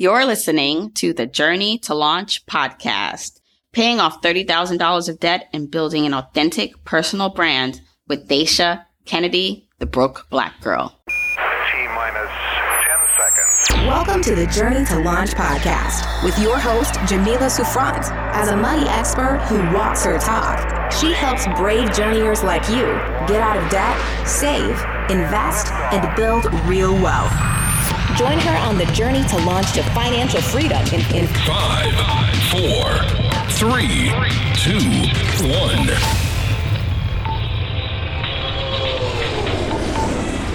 You're listening to the Journey to Launch podcast, paying off $30,000 of debt and building an authentic personal brand with Dasha Kennedy, the broke black girl. T minus 10 seconds. Welcome to the Journey to Launch podcast with your host, Jamila Souffrant. As a money expert who walks her talk, she helps brave journeyers like you get out of debt, save, invest, and build real wealth. Join her on the journey to launch to financial freedom in, in Five, four, three, two, one.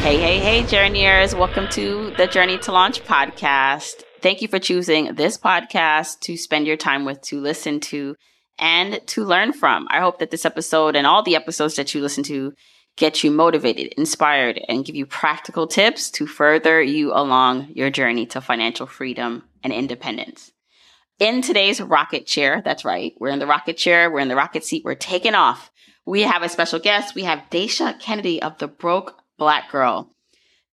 Hey, hey, hey, journeyers. Welcome to the Journey to Launch podcast. Thank you for choosing this podcast to spend your time with, to listen to, and to learn from. I hope that this episode and all the episodes that you listen to get you motivated, inspired, and give you practical tips to further you along your journey to financial freedom and independence. In today's rocket chair, that's right, we're in the rocket chair, we're in the rocket seat, we're taking off. We have a special guest. We have Dasha Kennedy of the Broke Black Girl.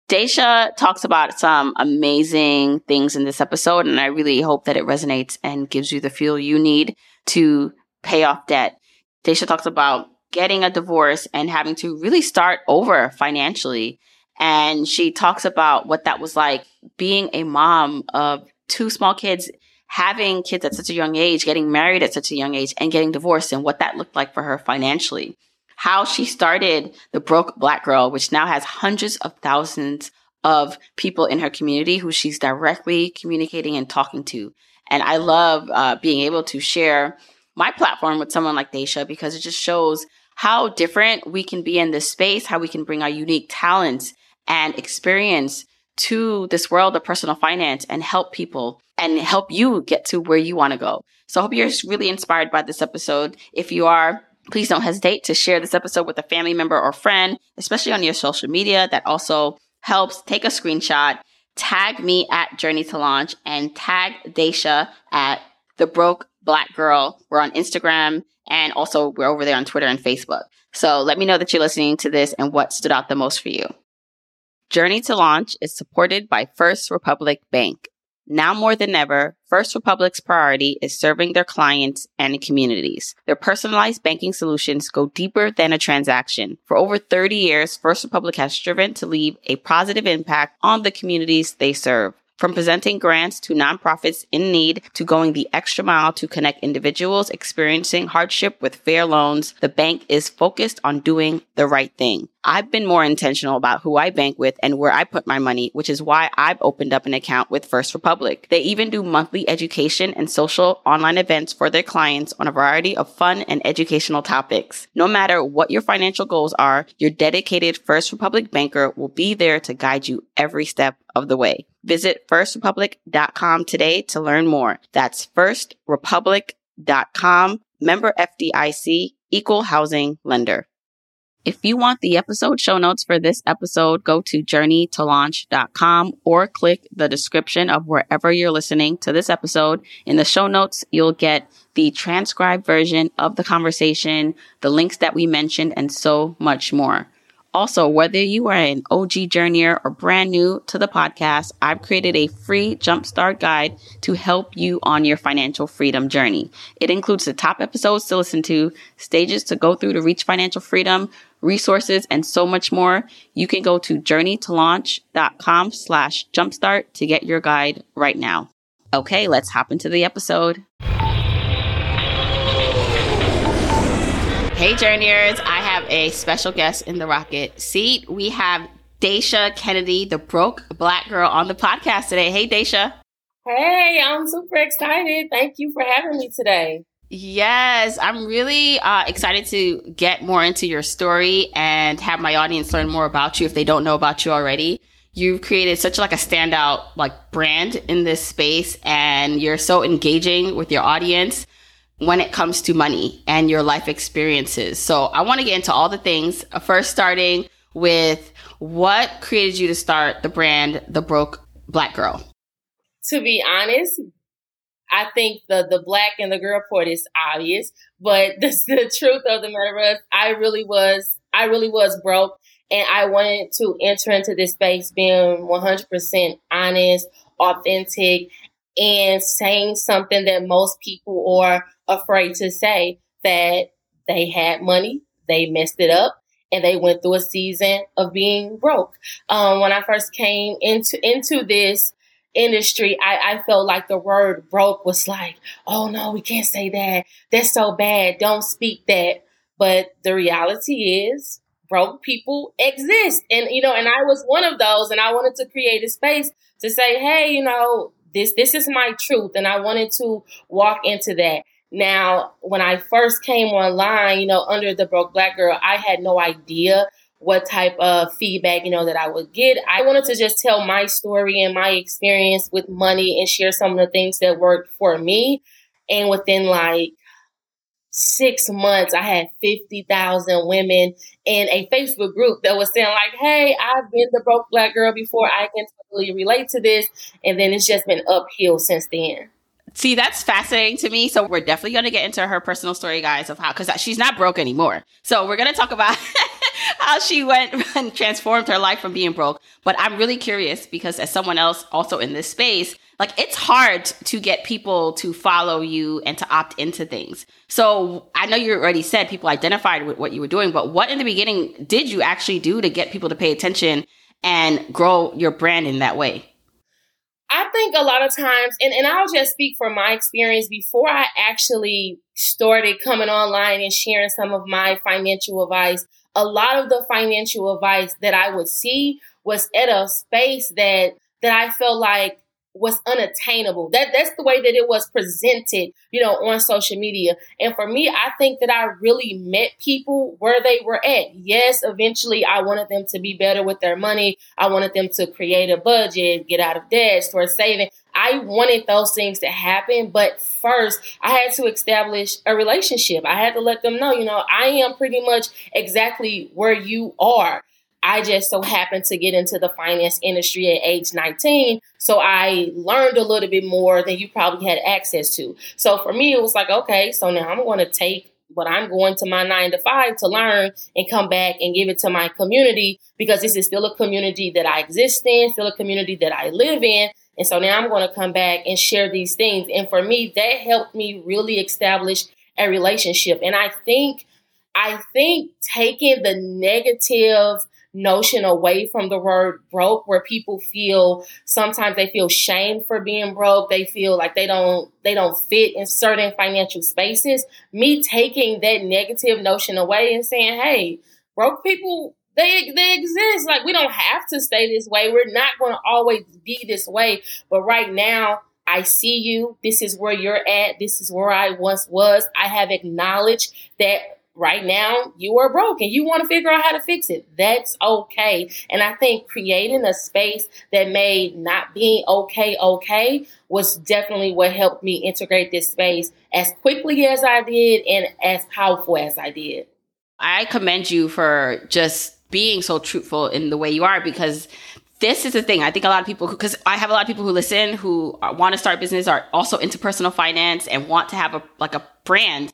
Dasha talks about some amazing things in this episode, and I really hope that it resonates and gives you the fuel you need to pay off debt. Dasha talks about getting a divorce and having to really start over financially. And she talks about what that was like being a mom of two small kids, having kids at such a young age, getting married at such a young age, and getting divorced, and what that looked like for her financially. How she started the Broke Black Girl, which now has hundreds of thousands of people in her community who she's directly communicating and talking to. And I love uh, being able to share my platform with someone like Dasha because it just shows how different we can be in this space, how we can bring our unique talents and experience to this world of personal finance and help people and help you get to where you want to go. So I hope you're really inspired by this episode. If you are, please don't hesitate to share this episode with a family member or friend, especially on your social media. That also helps. Take a screenshot, tag me at Journey to Launch, and tag Dasha at the Broke Black Girl. We're on Instagram and also we're over there on Twitter and Facebook. So let me know that you're listening to this and what stood out the most for you. Journey to Launch is supported by First Republic Bank. Now more than ever, First Republic's priority is serving their clients and communities. Their personalized banking solutions go deeper than a transaction. For over 30 years, First Republic has striven to leave a positive impact on the communities they serve. From presenting grants to nonprofits in need to going the extra mile to connect individuals experiencing hardship with fair loans, the bank is focused on doing the right thing. I've been more intentional about who I bank with and where I put my money, which is why I've opened up an account with First Republic. They even do monthly education and social online events for their clients on a variety of fun and educational topics. No matter what your financial goals are, your dedicated First Republic banker will be there to guide you every step of the way. Visit firstrepublic.com today to learn more. That's firstrepublic.com, member FDIC, equal housing lender. If you want the episode show notes for this episode, go to journeytolaunch.com or click the description of wherever you're listening to this episode. In the show notes, you'll get the transcribed version of the conversation, the links that we mentioned, and so much more. Also, whether you are an OG journeyer or brand new to the podcast, I've created a free jumpstart guide to help you on your financial freedom journey. It includes the top episodes to listen to, stages to go through to reach financial freedom, resources, and so much more. You can go to journeytolaunch.com slash jumpstart to get your guide right now. Okay, let's hop into the episode. Hey, journeyers. I have a special guest in the rocket seat. We have Dasha Kennedy, the broke black girl, on the podcast today. Hey, Dasha. Hey, I'm super excited. Thank you for having me today. Yes, I'm really uh, excited to get more into your story and have my audience learn more about you if they don't know about you already. You've created such like a standout like brand in this space and you're so engaging with your audience when it comes to money and your life experiences. So I want to get into all the things. Uh, first, starting with what created you to start the brand, The Broke Black Girl? To be honest, I think the the black and the girl part is obvious, but the, the truth of the matter was, I really was I really was broke, and I wanted to enter into this space being 100% honest, authentic, and saying something that most people are afraid to say that they had money, they messed it up, and they went through a season of being broke. Um, when I first came into into this industry, I, I felt like the word broke was like, oh no, we can't say that. That's so bad. Don't speak that. But the reality is broke people exist. And, you know, and I was one of those and I wanted to create a space to say, hey, you know, this, this is my truth. And I wanted to walk into that. Now, when I first came online, you know, under the broke black girl, I had no idea what type of feedback, you know, that I would get. I wanted to just tell my story and my experience with money and share some of the things that worked for me. And within like six months, I had 50,000 women in a Facebook group that was saying like, Hey, I've been the broke black girl before. I can totally relate to this. And then it's just been uphill since then. See, that's fascinating to me. So we're definitely going to get into her personal story, guys, of how, cause she's not broke anymore. So we're going to talk about how she went and transformed her life from being broke. But I'm really curious because as someone else also in this space, like it's hard to get people to follow you and to opt into things. So I know you already said people identified with what you were doing, but what in the beginning did you actually do to get people to pay attention and grow your brand in that way? I think a lot of times, and, and I'll just speak from my experience before I actually started coming online and sharing some of my financial advice, a lot of the financial advice that I would see was at a space that that I felt like was unattainable. That that's the way that it was presented, you know, on social media. And for me, I think that I really met people where they were at. Yes, eventually I wanted them to be better with their money. I wanted them to create a budget, get out of debt, start saving. I wanted those things to happen, but first I had to establish a relationship. I had to let them know, you know, I am pretty much exactly where you are. I just so happened to get into the finance industry at age 19. So I learned a little bit more than you probably had access to. So for me, it was like, okay, so now I'm going to take what I'm going to my nine to five to learn and come back and give it to my community because this is still a community that I exist in, still a community that I live in. And so now I'm going to come back and share these things. And for me, that helped me really establish a relationship. And I think, I think taking the negative notion away from the word broke where people feel sometimes they feel shame for being broke they feel like they don't they don't fit in certain financial spaces me taking that negative notion away and saying hey broke people they they exist like we don't have to stay this way we're not going to always be this way but right now I see you. This is where you're at. This is where I once was. I have acknowledged that right now you are broke and you want to figure out how to fix it. That's okay. And I think creating a space that made not being okay okay was definitely what helped me integrate this space as quickly as I did and as powerful as I did. I commend you for just being so truthful in the way you are because this is the thing. I think a lot of people, because I have a lot of people who listen who want to start business, are also into personal finance and want to have a like a brand.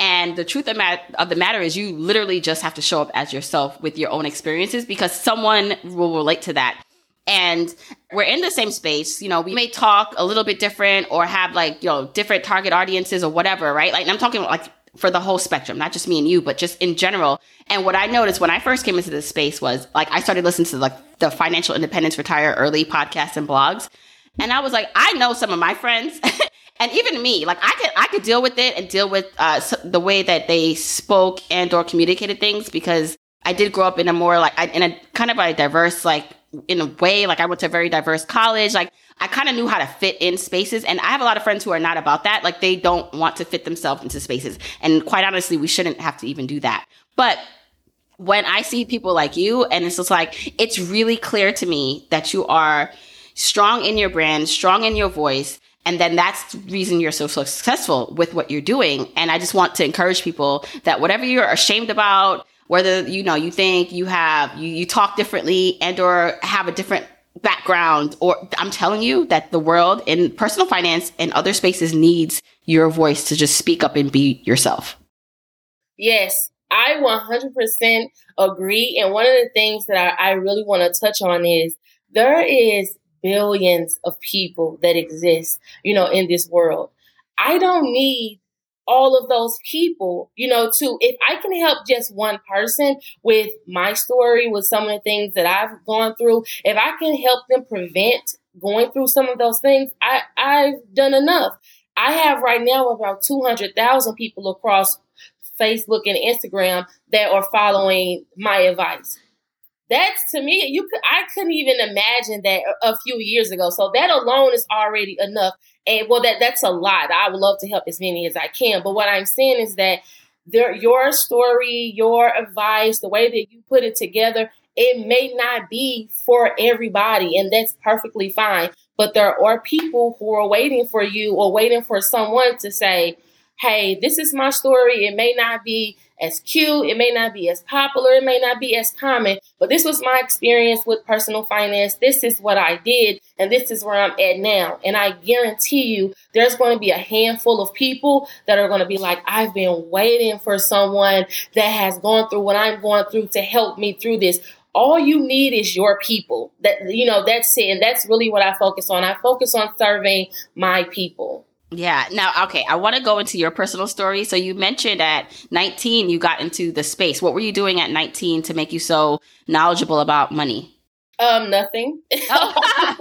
And the truth of, the matter is, you literally just have to show up as yourself with your own experiences because someone will relate to that. And we're in the same space. You know, we may talk a little bit different or have like, you know, different target audiences or whatever, right? Like, I'm talking like for the whole spectrum, not just me and you, but just in general. And what I noticed when I first came into this space was like, I started listening to like the financial independence retire early podcasts and blogs. And I was like, I know some of my friends and even me, like I could I could deal with it and deal with uh, the way that they spoke and or communicated things because I did grow up in a more like in a kind of a diverse like in a way like I went to a very diverse college like I kind of knew how to fit in spaces and I have a lot of friends who are not about that like they don't want to fit themselves into spaces and quite honestly we shouldn't have to even do that but when I see people like you and it's just like it's really clear to me that you are strong in your brand strong in your voice and then that's the reason you're so, so successful with what you're doing. And I just want to encourage people that whatever you're ashamed about, whether, you know, you think you have, you, you talk differently and or have a different background or I'm telling you that the world in personal finance and other spaces needs your voice to just speak up and be yourself. Yes, I 100% agree. And one of the things that I, I really want to touch on is there is billions of people that exist, you know, in this world. I don't need all of those people, you know, to, if I can help just one person with my story, with some of the things that I've gone through, if I can help them prevent going through some of those things, I, I've done enough. I have right now about 200,000 people across Facebook and Instagram that are following my advice. That's to me, you could, I couldn't even imagine that a, a few years ago. So that alone is already enough. And well, that that's a lot. I would love to help as many as I can. But what I'm saying is that your story, your advice, the way that you put it together, it may not be for everybody, and that's perfectly fine. But there are people who are waiting for you or waiting for someone to say, hey, this is my story. It may not be as cute, it may not be as popular, it may not be as common, but this was my experience with personal finance. This is what I did, and this is where I'm at now. And I guarantee you, there's going to be a handful of people that are going to be like, I've been waiting for someone that has gone through what I'm going through to help me through this all you need is your people that you know that's it and that's really what i focus on i focus on serving my people yeah. Now, okay, I want to go into your personal story. So you mentioned at 19 you got into the space. What were you doing at 19 to make you so knowledgeable about money? Um, nothing. Oh.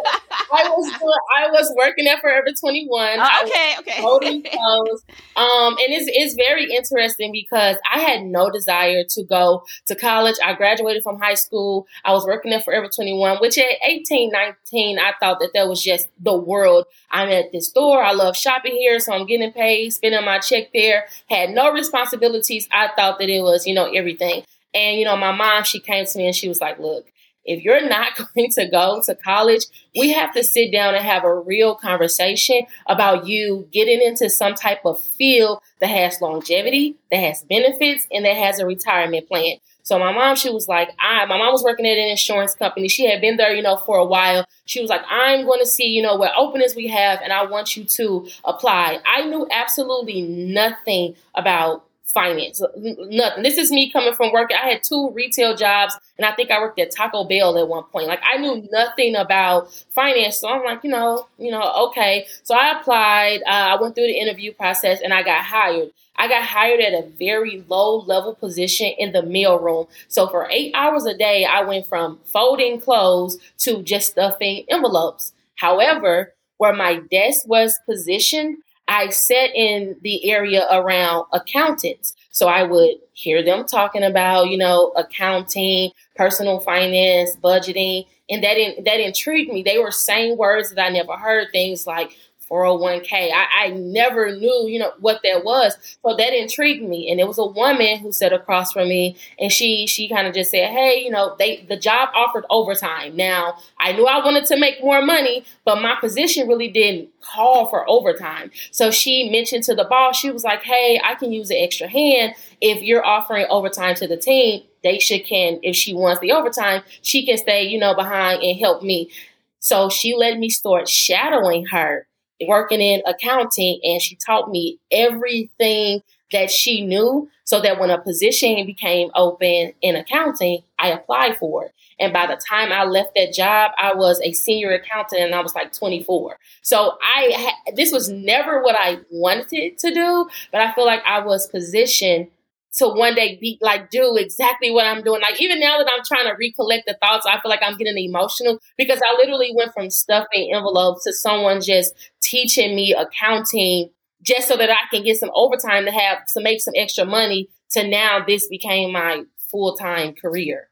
I was I was working at Forever 21. Oh, okay, okay. Holding clothes. Um, and it's it's very interesting because I had no desire to go to college. I graduated from high school. I was working at Forever 21, which at 18, 19, I thought that that was just the world. I'm at this store. I love shopping here, so I'm getting paid, spending my check there. Had no responsibilities. I thought that it was, you know, everything. And you know, my mom, she came to me and she was like, "Look, if you're not going to go to college, we have to sit down and have a real conversation about you getting into some type of field that has longevity, that has benefits, and that has a retirement plan. So my mom, she was like, I, my mom was working at an insurance company. She had been there, you know, for a while. She was like, I'm going to see, you know, what openings we have, and I want you to apply. I knew absolutely nothing about finance. Nothing. This is me coming from work. I had two retail jobs, and I think I worked at Taco Bell at one point. Like I knew nothing about finance, so I'm like, you know, you know, okay. So I applied. Uh, I went through the interview process, and I got hired. I got hired at a very low level position in the mail room. So for eight hours a day, I went from folding clothes to just stuffing envelopes. However, where my desk was positioned, I sat in the area around accountants. So I would hear them talking about, you know, accounting, personal finance, budgeting, and that in, that intrigued me. They were saying words that I never heard, things like 401k. I, I never knew, you know, what that was. So that intrigued me. And it was a woman who sat across from me and she she kind of just said, Hey, you know, they the job offered overtime. Now I knew I wanted to make more money, but my position really didn't call for overtime. So she mentioned to the boss, she was like, Hey, I can use an extra hand if you're offering overtime to the team. Dasha can, if she wants the overtime, she can stay, you know, behind and help me. So she let me start shadowing her working in accounting and she taught me everything that she knew so that when a position became open in accounting, I applied for it. And by the time I left that job, I was a senior accountant and I was like 24. So I, ha- this was never what I wanted to do, but I feel like I was positioned to one day be like do exactly what I'm doing. Like even now that I'm trying to recollect the thoughts, I feel like I'm getting emotional because I literally went from stuffing envelopes to someone just teaching me accounting just so that I can get some overtime to have to make some extra money to now this became my full-time career.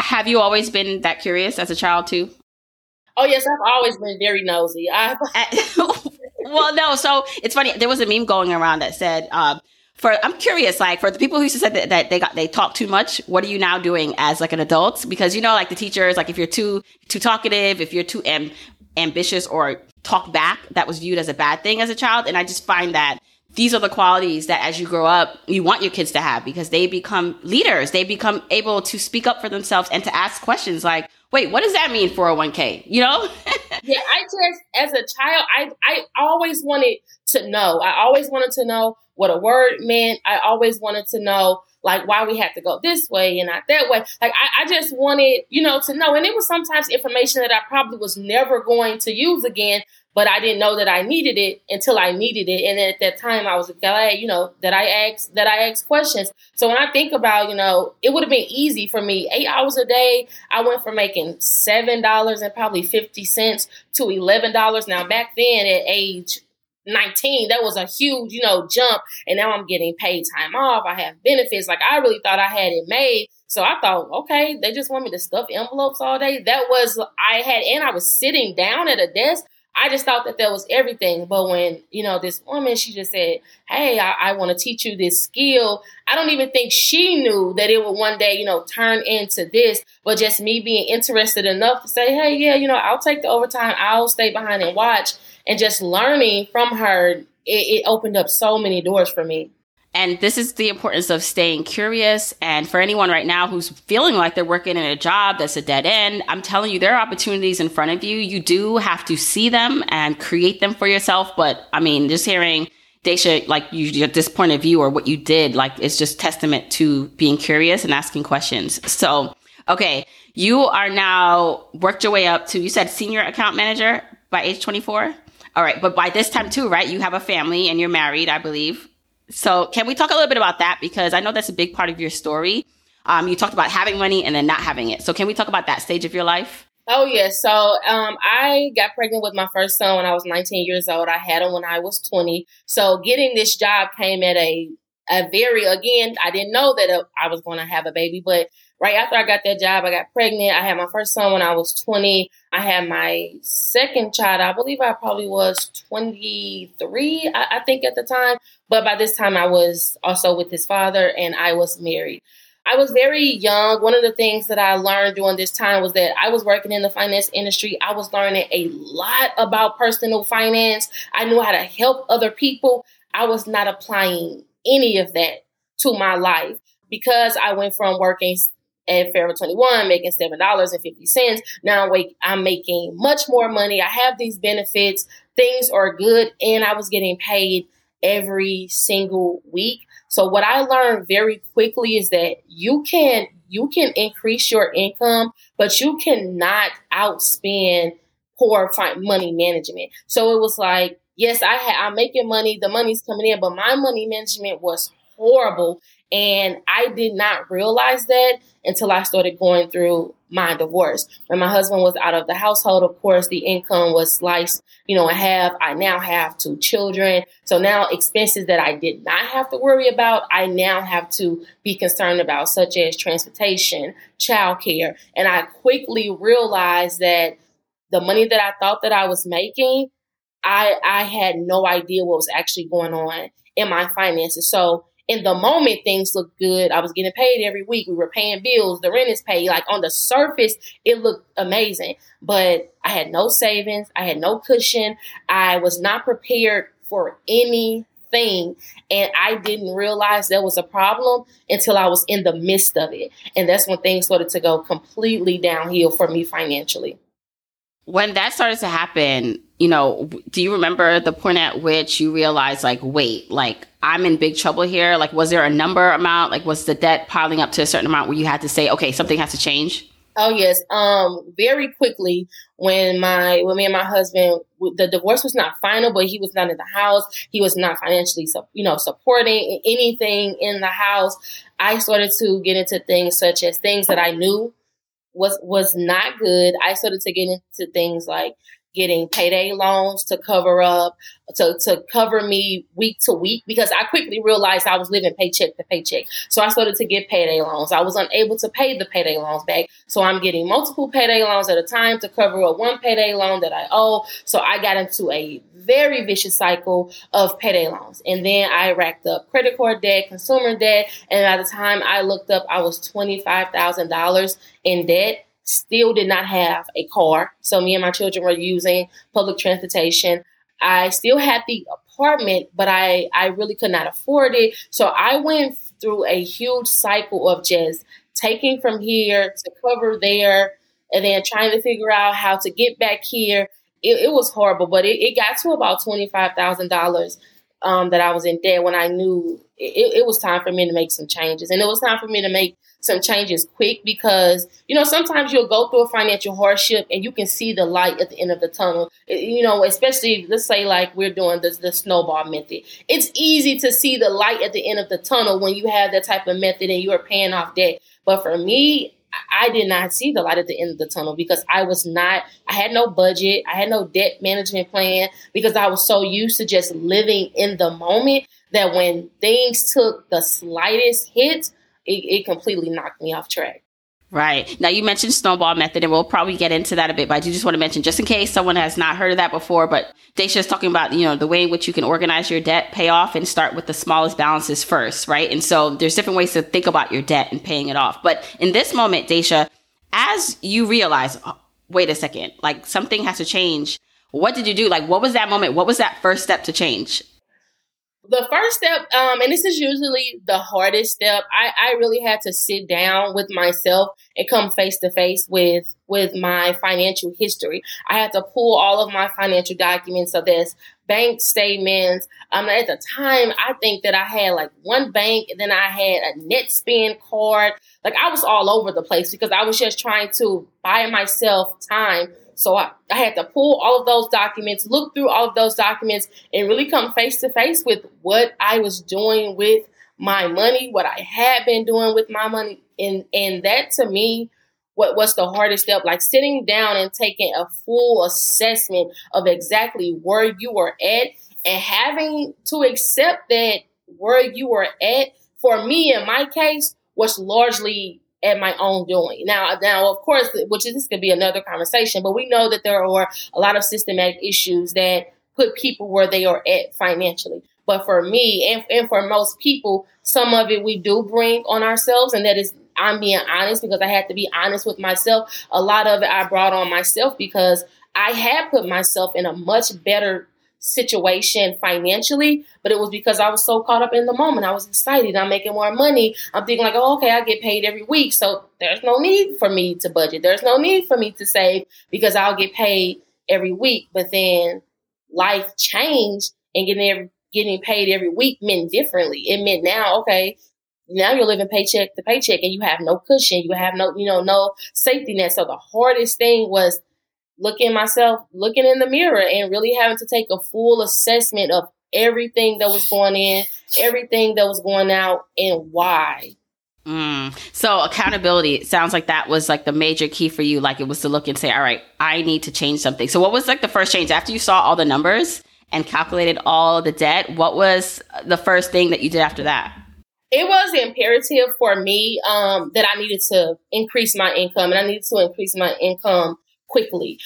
Have you always been that curious as a child too? Oh yes, I've always been very nosy. I've well, no. So it's funny. There was a meme going around that said, um, for I'm curious, like for the people who used to say that, that, they got they talk too much, what are you now doing as like an adult? Because you know, like the teachers, like if you're too too talkative, if you're too am, ambitious or talk back, that was viewed as a bad thing as a child. And I just find that these are the qualities that as you grow up, you want your kids to have because they become leaders. They become able to speak up for themselves and to ask questions like, wait, what does that mean 401k? You know? yeah, I just as a child, I I always wanted to know. I always wanted to know what a word meant. I always wanted to know like why we had to go this way and not that way. Like I, I just wanted, you know, to know. And it was sometimes information that I probably was never going to use again, but I didn't know that I needed it until I needed it. And at that time I was glad, you know, that I asked that I asked questions. So when I think about, you know, it would have been easy for me. Eight hours a day, I went from making seven dollars and probably fifty cents to eleven dollars. Now back then at age 19, that was a huge, you know, jump. And now I'm getting paid time off. I have benefits. Like I really thought I had it made. So I thought, okay, they just want me to stuff envelopes all day. That was, I had, and I was sitting down at a desk. I just thought that that was everything. But when, you know, this woman, she just said, Hey, I, I want to teach you this skill. I don't even think she knew that it would one day, you know, turn into this, but just me being interested enough to say, Hey, yeah, you know, I'll take the overtime. I'll stay behind and watch and just learning from her, it, it opened up so many doors for me. And this is the importance of staying curious. And for anyone right now who's feeling like they're working in a job that's a dead end, I'm telling you, there are opportunities in front of you. You do have to see them and create them for yourself. But I mean, just hearing Dasha, like you, this point of view or what you did, like it's just testament to being curious and asking questions. So, okay, you are now worked your way up to, you said senior account manager by age 24? All right. But by this time too, right? You have a family and you're married, I believe. So can we talk a little bit about that? Because I know that's a big part of your story. Um, you talked about having money and then not having it. So can we talk about that stage of your life? Oh yes. So um, I got pregnant with my first son when I was 19 years old. I had him when I was 20. So getting this job came at a a very again. I didn't know that uh, I was going to have a baby, but right after I got that job, I got pregnant. I had my first son when I was 20. I had my second child, I believe I probably was 23, I, I, think at the time. But by this time, I was also with his father and I was married. I was very young. One of the things that I learned during this time was that I was working in the finance industry. I was learning a lot about personal finance. I knew how to help other people. I was not applying any of that to my life because I went from working at Forever 21 making $7.50. Now I'm making much more money. I have these benefits. Things are good. And I was getting paid every single week. So what I learned very quickly is that you can you can increase your income, but you cannot outspend poor money management. So it was like, yes, I had I'm making money, the money's coming in, but my money management was horrible and I did not realize that until I started going through my divorce. When my husband was out of the household, of course, the income was sliced, you know, in half. I now have two children. So now expenses that I did not have to worry about, I now have to be concerned about, such as transportation, childcare. And I quickly realized that the money that I thought that I was making, I, I had no idea what was actually going on in my finances. So in the moment things looked good. I was getting paid every week. We were paying bills. The rent is paid. Like on the surface, it looked amazing. But I had no savings. I had no cushion. I was not prepared for anything. And I didn't realize there was a problem until I was in the midst of it. And that's when things started to go completely downhill for me financially. When that started to happen, you know, do you remember the point at which you realized, like, wait, like, I'm in big trouble here? Like, was there a number amount? Like, was the debt piling up to a certain amount where you had to say, okay, something has to change? Oh yes. Um, very quickly when my when me and my husband the divorce was not final, but he was not in the house. He was not financially, you know, supporting anything in the house. I started to get into things such as things that I knew was was not good. I started to get into things like getting payday loans to cover up, to, to cover me week to week because I quickly realized I was living paycheck to paycheck. So I started to get payday loans. I was unable to pay the payday loans back. So I'm getting multiple payday loans at a time to cover up one payday loan that I owe. So I got into a very vicious cycle of payday loans. And then I racked up credit card debt, consumer debt. And by the time I looked up, I was $25,000 in debt still did not have a car. So me and my children were using public transportation. I still had the apartment, but I, I really could not afford it. So I went through a huge cycle of just taking from here to cover there and then trying to figure out how to get back here. It, it was horrible, but it, it got to about twenty five thousand dollars um, that I was in debt when I knew it, it, was time for me to make some changes. And it was time for me to make some changes quick because, you know, sometimes you'll go through a financial hardship and you can see the light at the end of the tunnel. You know, especially, let's say, like we're doing the, the snowball method. It's easy to see the light at the end of the tunnel when you have that type of method and you're paying off debt. But for me, I did not see the light at the end of the tunnel because I was not, I had no budget, I had no debt management plan because I was so used to just living in the moment that when things took the slightest hit, it, it completely knocked me off track. Right. Now you mentioned snowball method and we'll probably get into that a bit, but I do just want to mention just in case someone has not heard of that before, but Dasha is talking about, you know, the way in which you can organize your debt, pay off and start with the smallest balances first, right? And so there's different ways to think about your debt and paying it off. But in this moment, Dasha, as you realize, oh, wait a second, like something has to change. What did you do? Like, what was that moment? What was that first step to change? The first step, um, and this is usually the hardest step, I, I really had to sit down with myself and come face to face with with my financial history. I had to pull all of my financial documents. So there's bank statements. Um, at the time, I think that I had like one bank, and then I had a net Netspend card. Like I was all over the place because I was just trying to buy myself time so I, I had to pull all of those documents, look through all of those documents, and really come face to face with what I was doing with my money, what I had been doing with my money. And and that to me what was the hardest step, like sitting down and taking a full assessment of exactly where you were at and having to accept that where you were at, for me in my case, was largely at my own doing. Now, now, of course, which is, this could be another conversation, but we know that there are a lot of systematic issues that put people where they are at financially. But for me and, and for most people, some of it we do bring on ourselves, and that is I'm being honest because I had to be honest with myself. A lot of it I brought on myself because I had put myself in a much better situation financially, but it was because I was so caught up in the moment. I was excited. I'm making more money. I'm thinking like, oh, okay, I get paid every week. So there's no need for me to budget. There's no need for me to save because I'll get paid every week. But then life changed and getting getting paid every week meant differently. It meant now, okay, now you're living paycheck to paycheck and you have no cushion. You have no, you know, no safety net. So the hardest thing was looking myself, looking in the mirror and really having to take a full assessment of everything that was going in, everything that was going out, and why. Mm. So accountability, it sounds like that was like the major key for you. Like it was to look and say, all right, I need to change something. So what was like the first change after you saw all the numbers and calculated all the debt? What was the first thing that you did after that? It was imperative for me um, that I needed to increase my income and I needed to increase my income quickly.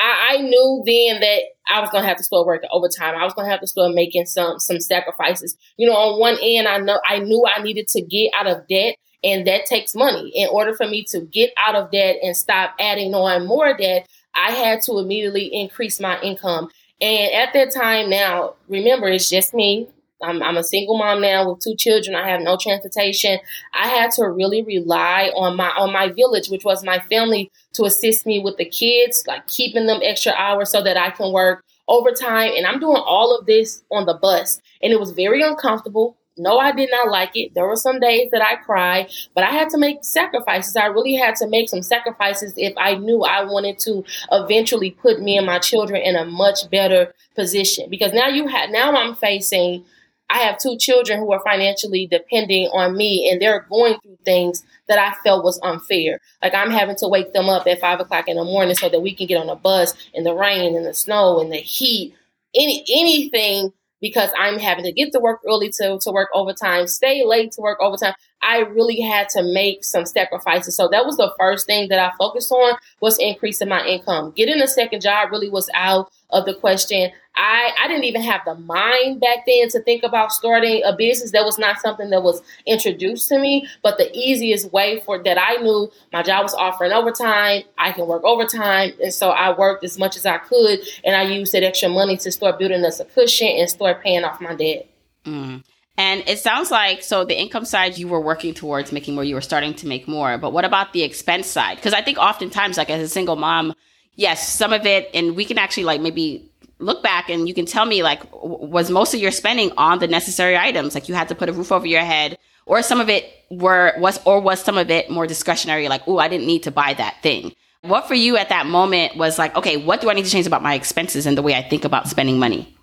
I, I knew then that I was gonna have to start working overtime. I was gonna have to start making some some sacrifices. You know, on one end, I know I knew I needed to get out of debt, and that takes money. In order for me to get out of debt and stop adding on more debt, I had to immediately increase my income. And at that time, now remember, it's just me. I'm, I'm, a single mom now with two children. I have no transportation. I had to really rely on my on my village, which was my family, to assist me with the kids, like keeping them extra hours so that I can work overtime. And I'm doing all of this on the bus, and it was very uncomfortable. No, I did not like it. There were some days that I cried, but I had to make sacrifices. I really had to make some sacrifices if I knew I wanted to eventually put me and my children in a much better position. Because now you have now I'm facing I have two children who are financially depending on me and they're going through things that I felt was unfair. Like I'm having to wake them up at five o'clock in the morning so that we can get on a bus in the rain and the snow and the heat, any anything because I'm having to get to work early to, to work overtime, stay late to work overtime. I really had to make some sacrifices. So that was the first thing that I focused on was increasing my income. Getting a second job really was out of the question. I, I didn't even have the mind back then to think about starting a business. That was not something that was introduced to me. But the easiest way for that I knew my job was offering overtime. I can work overtime. And so I worked as much as I could and I used that extra money to start building us a cushion and start paying off my debt. Mm. And it sounds like so the income side you were working towards making more, you were starting to make more. But what about the expense side? Because I think oftentimes, like as a single mom, yes, some of it, and we can actually like maybe look back and you can tell me like was most of your spending on the necessary items like you had to put a roof over your head or some of it were was or was some of it more discretionary like oh i didn't need to buy that thing what for you at that moment was like okay what do i need to change about my expenses and the way i think about spending money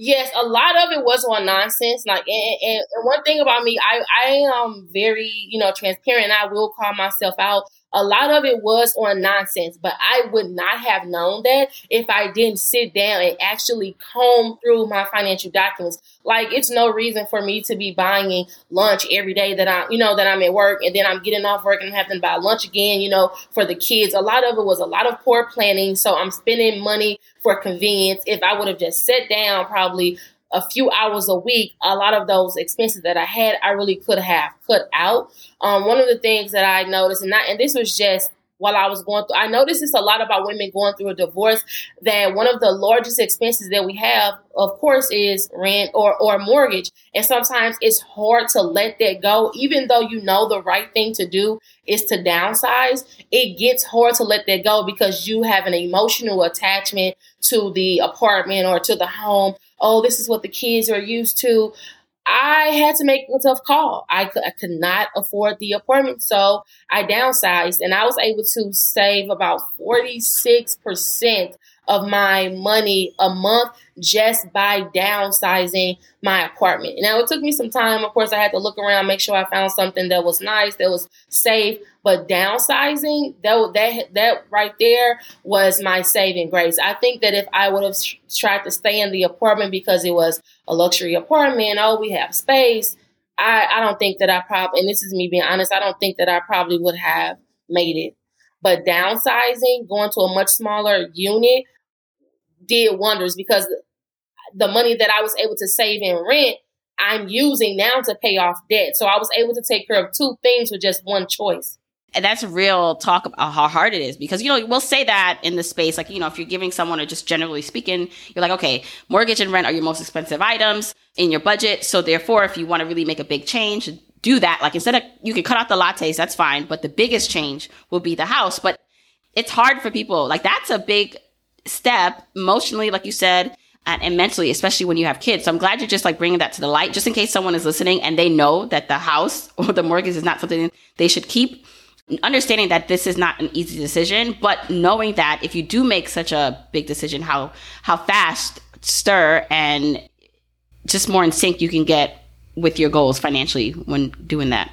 Yes, a lot of it was on nonsense. Like, and, and, one thing about me, I I am very you know transparent. I will call myself out a lot of it was on nonsense, but I would not have known that if I didn't sit down and actually comb through my financial documents. Like it's no reason for me to be buying lunch every day that I, you know, that I'm at work and then I'm getting off work and having to buy lunch again, you know, for the kids. A lot of it was a lot of poor planning. So I'm spending money for convenience. If I would have just sat down probably a few hours a week, a lot of those expenses that I had, I really could have cut out. Um, one of the things that I noticed, and, and this was just while I was going through, I noticed this a lot about women going through a divorce, that one of the largest expenses that we have, of course, is rent or, or mortgage. And sometimes it's hard to let that go, even though you know the right thing to do is to downsize. It gets hard to let that go because you have an emotional attachment to the apartment or to the home oh, this is what the kids are used to. I had to make a tough call. I could, I could not afford the apartment, so I downsized and I was able to save about 46% of my money a month just by downsizing my apartment. Now, it took me some time. Of course, I had to look around, make sure I found something that was nice, that was safe. But downsizing, that that that right there was my saving grace. I think that if I would have tried to stay in the apartment because it was a luxury apartment, oh, we have space. I, I don't think that I probably, and this is me being honest, I don't think that I probably would have made it. But downsizing, going to a much smaller unit, did wonders because the money that I was able to save in rent, I'm using now to pay off debt. So I was able to take care of two things with just one choice. And that's real talk about how hard it is because, you know, we'll say that in the space, like, you know, if you're giving someone or just generally speaking, you're like, okay, mortgage and rent are your most expensive items in your budget. So therefore, if you want to really make a big change, do that. Like instead of, you can cut out the lattes, that's fine. But the biggest change will be the house. But it's hard for people. Like that's a big step emotionally, like you said, and, mentally, especially when you have kids. So I'm glad you're just like bringing that to the light, just in case someone is listening and they know that the house or the mortgage is not something they should keep. Understanding that this is not an easy decision, but knowing that if you do make such a big decision, how how fast stir and just more in sync you can get with your goals financially when doing that.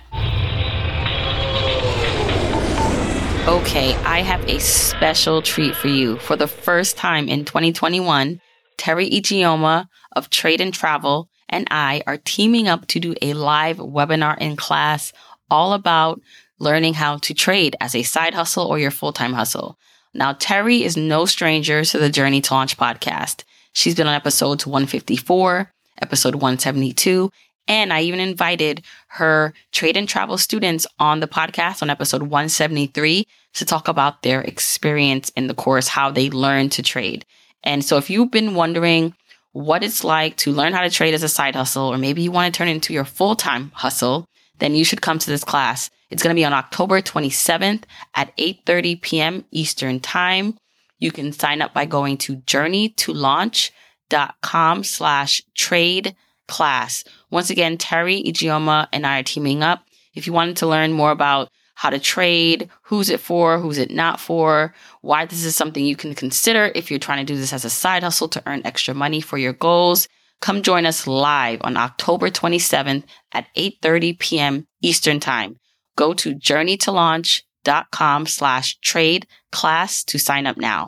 Okay, I have a special treat for you. For the first time in 2021, Teri Ijeoma of Trade and Travel and I are teaming up to do a live webinar in class all about learning how to trade as a side hustle or your full-time hustle. Now, Teri is no stranger to the Journey to Launch podcast. She's been on episodes 154, episode 172, and I even invited her trade and travel students on the podcast on episode 173 to talk about their experience in the course, how they learned to trade. And so if you've been wondering what it's like to learn how to trade as a side hustle, or maybe you want to turn it into your full time hustle, then you should come to this class. It's going to be on October 27th at 8.30 p.m. Eastern time. You can sign up by going to journeytolaunch.com slash trade class. Once again, Teri Ijeoma and I are teaming up. If you wanted to learn more about how to trade, who's it for, who's it not for, why this is something you can consider if you're trying to do this as a side hustle to earn extra money for your goals, come join us live on October 27th at 8:30 p.m. Eastern Time. Go to journeytolaunch.com slash trade class to sign up now.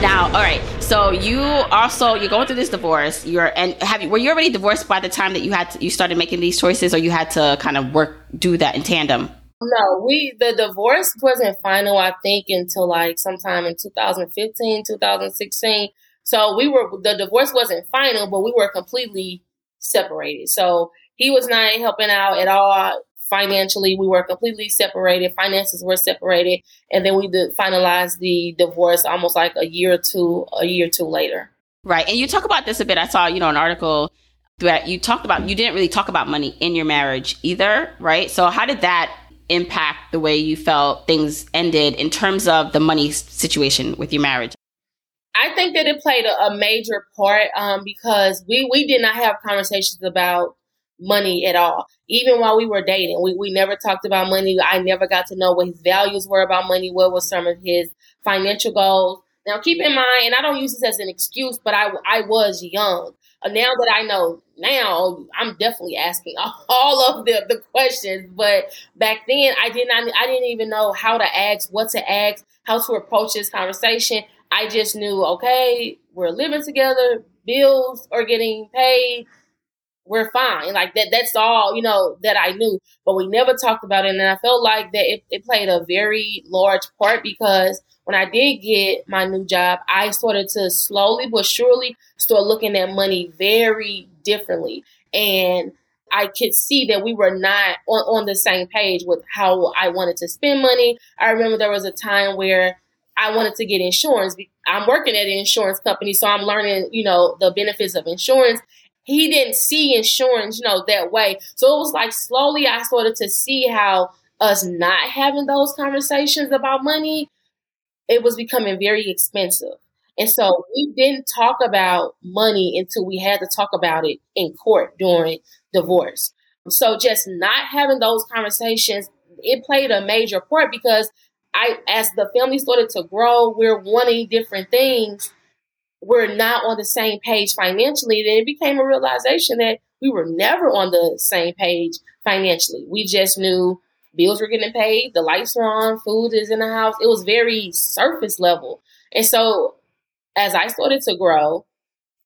Now, all right. So you also you're going through this divorce. You're and have you were you already divorced by the time that you had to, you started making these choices, or you had to kind of work do that in tandem? No, we the divorce wasn't final. I think until like sometime in 2015, 2016. So we were the divorce wasn't final, but we were completely separated. So he was not helping out at all financially. We were completely separated. Finances were separated, and then we did finalize the divorce almost like a year or two, a year or two later. Right. And you talk about this a bit. I saw, you know, an article that you talked about, you didn't really talk about money in your marriage either, right? So how did that impact the way you felt things ended in terms of the money situation with your marriage? I think that it played a, a major part um, because we, we did not have conversations about money at all. Even while we were dating, we, we never talked about money. I never got to know what his values were about money, what was some of his financial goals. Now, keep in mind, and I don't use this as an excuse, but I, I was young. Uh, now that I know now, I'm definitely asking all of the, the questions. But back then, I did not, I didn't even know how to ask, what to ask, how to approach this conversation. I just knew, okay, we're living together, bills are getting paid, we're fine. Like that, that's all, you know, that I knew, but we never talked about it. And I felt like that it, it played a very large part because when I did get my new job, I started to slowly but surely start looking at money very differently. And I could see that we were not on, on the same page with how I wanted to spend money. I remember there was a time where I wanted to get insurance. I'm working at an insurance company, so I'm learning, you know, the benefits of insurance. He didn't see insurance, you know, that way. So it was like slowly I started to see how us not having those conversations about money it was becoming very expensive. And so we didn't talk about money until we had to talk about it in court during divorce. So just not having those conversations, it played a major part because I, as the family started to grow, we're wanting different things. We're not on the same page financially. Then it became a realization that we were never on the same page financially. We just knew bills were getting paid, the lights were on, food is in the house. It was very surface level. And so as I started to grow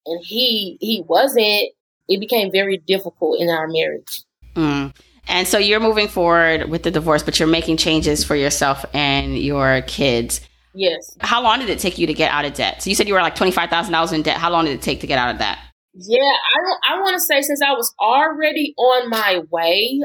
and he he wasn't, it became very difficult in our marriage. Mm. And so you're moving forward with the divorce, but you're making changes for yourself and your kids. Yes. How long did it take you to get out of debt? So you said you were like twenty five thousand dollars in debt. How long did it take to get out of that? Yeah, I I want to say since I was already on my way,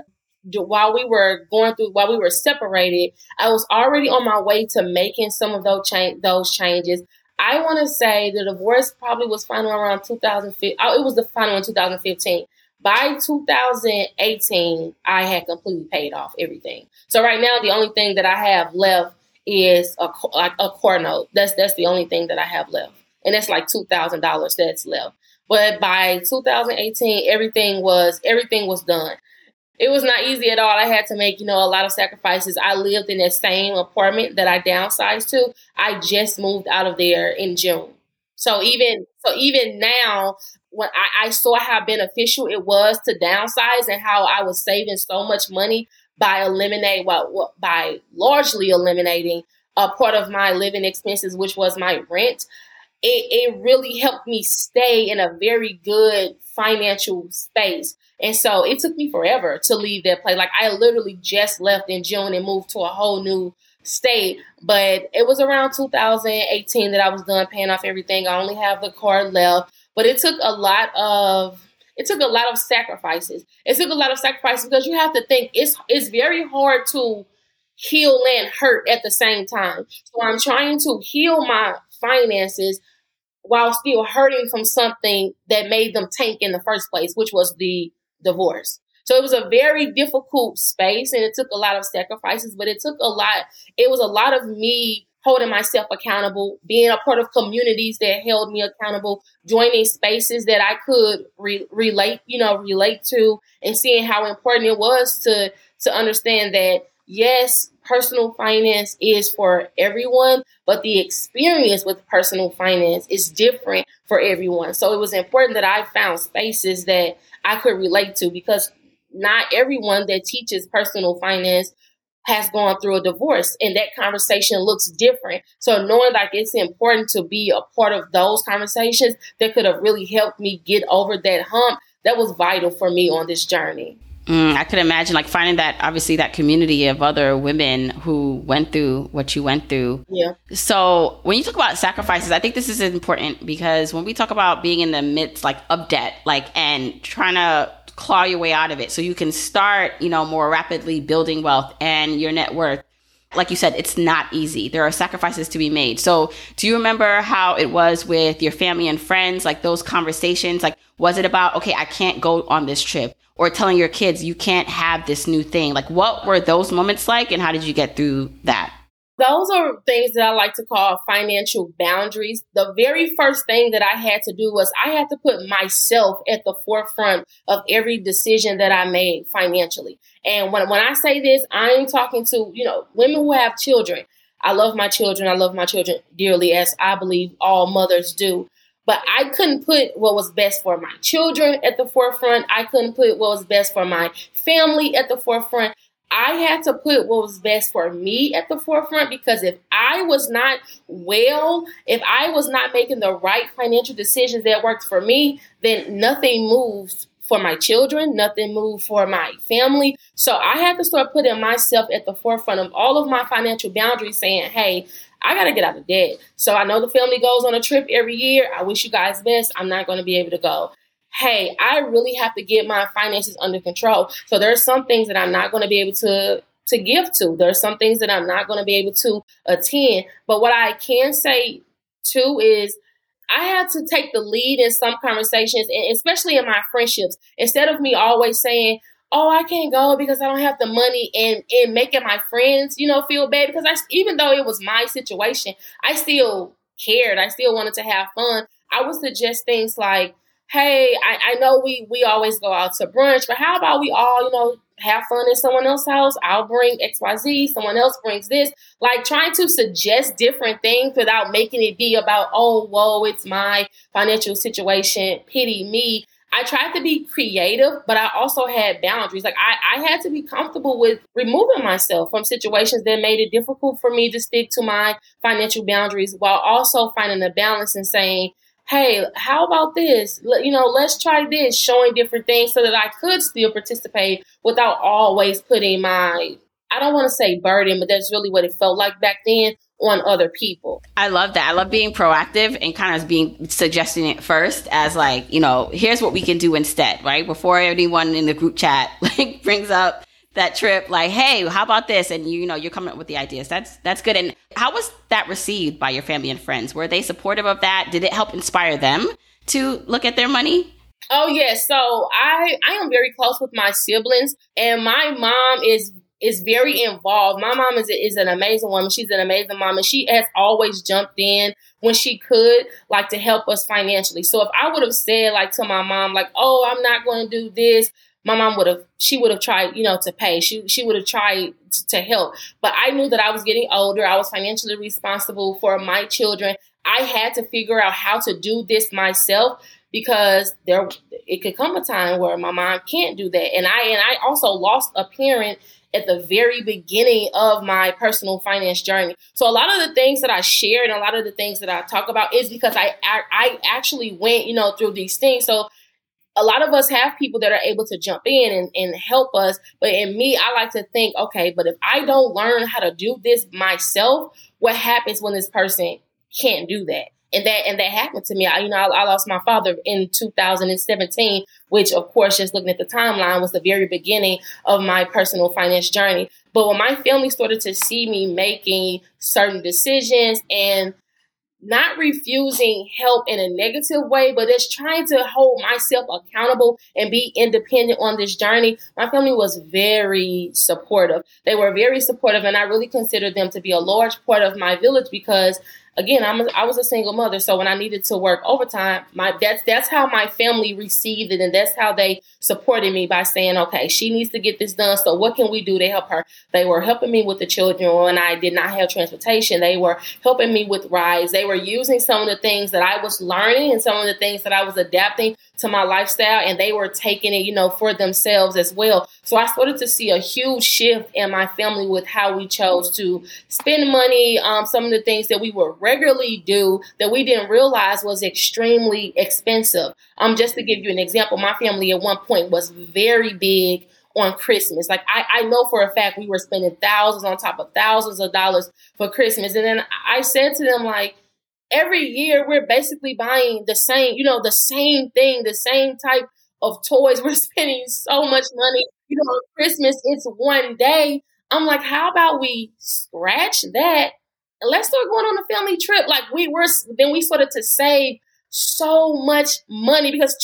while we were going through while we were separated, I was already on my way to making some of those change those changes. I want to say the divorce probably was final around 2015. Oh, it was the final in 2015. By 2018, I had completely paid off everything. So right now, the only thing that I have left is a like a core note. That's that's the only thing that I have left, and that's like two thousand dollars that's left. But by 2018, everything was everything was done it was not easy at all. I had to make, you know, a lot of sacrifices. I lived in that same apartment that I downsized to. I just moved out of there in June. So even so even now, when I, I saw how beneficial it was to downsize and how I was saving so much money by eliminate what by largely eliminating a part of my living expenses, which was my rent. It, it really helped me stay in a very good financial space and so it took me forever to leave that place. Like I literally just left in June and moved to a whole new state. But it was around 2018 that I was done paying off everything. I only have the car left. But it took a lot of it took a lot of sacrifices. It took a lot of sacrifices because you have to think it's it's very hard to heal and hurt at the same time. So I'm trying to heal my finances while still hurting from something that made them tank in the first place, which was the divorce. So it was a very difficult space and it took a lot of sacrifices, but it took a lot, it was a lot of me holding myself accountable, being a part of communities that held me accountable, joining spaces that I could re- relate, you know, relate to and seeing how important it was to, to understand that yes, personal finance is for everyone, but the experience with personal finance is different for everyone. So it was important that I found spaces that I could relate to because not everyone that teaches personal finance has gone through a divorce and that conversation looks different. So knowing like it's important to be a part of those conversations that could have really helped me get over that hump, that was vital for me on this journey. Mm, I could imagine like finding that obviously that community of other women who went through what you went through. Yeah. So when you talk about sacrifices, I think this is important because when we talk about being in the midst like of debt, like and trying to claw your way out of it so you can start, you know, more rapidly building wealth and your net worth. like you said, it's not easy. There are sacrifices to be made. So, do you remember how it was with your family and friends? Like those conversations? Like, was it about, okay, I can't go on this trip? Or telling your kids, you can't have this new thing? Like, what were those moments like, and how did you get through that? Those are things that I like to call financial boundaries. The very first thing that I had to do was I had to put myself at the forefront of every decision that I made financially. And when, when I say this, I am talking to, you know, women who have children. I love my children. I love my children dearly, as I believe all mothers do. But I couldn't put what was best for my children at the forefront. I couldn't put what was best for my family at the forefront. I had to put what was best for me at the forefront because if I was not well, if I was not making the right financial decisions that worked for me, then nothing moves for my children, nothing moved for my family. So I had to start putting myself at the forefront of all of my financial boundaries, saying, hey, I got to get out of debt. So I know the family goes on a trip every year. I wish you guys best. I'm not going to be able to go hey, I really have to get my finances under control. So there are some things that I'm not going to be able to to give to. There are some things that I'm not going to be able to attend. But what I can say too is I had to take the lead in some conversations, and especially in my friendships. Instead of me always saying, "Oh, I can't go because I don't have the money," and and making my friends, you know, feel bad because I, even though it was my situation, I still cared. I still wanted to have fun. I would suggest things like, hey, I, I know we we always go out to brunch, but how about we all, you know, have fun in someone else's house. I'll bring XYZ, someone else brings this. Like trying to suggest different things without making it be about, oh, whoa, it's my financial situation, pity me. I tried to be creative, but I also had boundaries. Like I, I had to be comfortable with removing myself from situations that made it difficult for me to stick to my financial boundaries while also finding a balance and saying, hey, how about this? You know, let's try this, showing different things so that I could still participate without always putting my, I don't want to say burden, but that's really what it felt like back then on other people. I love that. I love being proactive and kind of being suggesting it first as like, you know, here's what we can do instead, right? Before anyone in the group chat like brings up that trip like hey how about this? And you, you know you're coming up with the ideas. That's that's good. And how was that received by your family and friends? Were they supportive of that? Did it help inspire them to look at their money? Oh yes so i i am very close with my siblings and my mom is is very involved. My mom is is an amazing woman. She's an amazing mom, and she has always jumped in when she could, like to help us financially. So if I would have said like to my mom, like, "Oh, I'm not going to do this," my mom would have she would have tried you know to pay. She she would have tried to help. But i knew that i was getting older. I was financially responsible for my children. I had to figure out how to do this myself because there it could come a time where my mom can't do that. And i and i also lost a parent at the very beginning of my personal finance journey. So a lot of the things that I share and a lot of the things that I talk about is because I I, I actually went, you know, through these things. So a lot of us have people that are able to jump in and, and help us. But in me, I like to think, okay, but if I don't learn how to do this myself, what happens when this person can't do that? And that and that happened to me. I, you know, I, I lost my father in 2017, which, of course, just looking at the timeline, was the very beginning of my personal finance journey. But when my family started to see me making certain decisions and not refusing help in a negative way, but it's trying to hold myself accountable and be independent on this journey. My family was very supportive. They were very supportive, and I really consider them to be a large part of my village because again, I'm a, I was a single mother, so when I needed to work overtime, my that's that's how my family received it, and that's how they supported me by saying, "Okay, she needs to get this done. So what can we do to help her?" They were helping me with the children when I did not have transportation. They were helping me with rides. They were using some of the things that I was learning and some of the things that I was adapting to my lifestyle and they were taking it, you know, for themselves as well. So I started to see a huge shift in my family with how we chose to spend money, um, some of the things that we would regularly do that we didn't realize was extremely expensive. Um, just to give you an example, my family at one point was very big on Christmas. Like I, I know for a fact we were spending thousands on top of thousands of dollars for Christmas. And then I said to them like, every year we're basically buying the same, you know, the same thing, the same type of toys. We're spending so much money. You know, Christmas, it's one day. I'm like, how about we scratch that and let's start going on a family trip? Like we were, then we started to save so much money because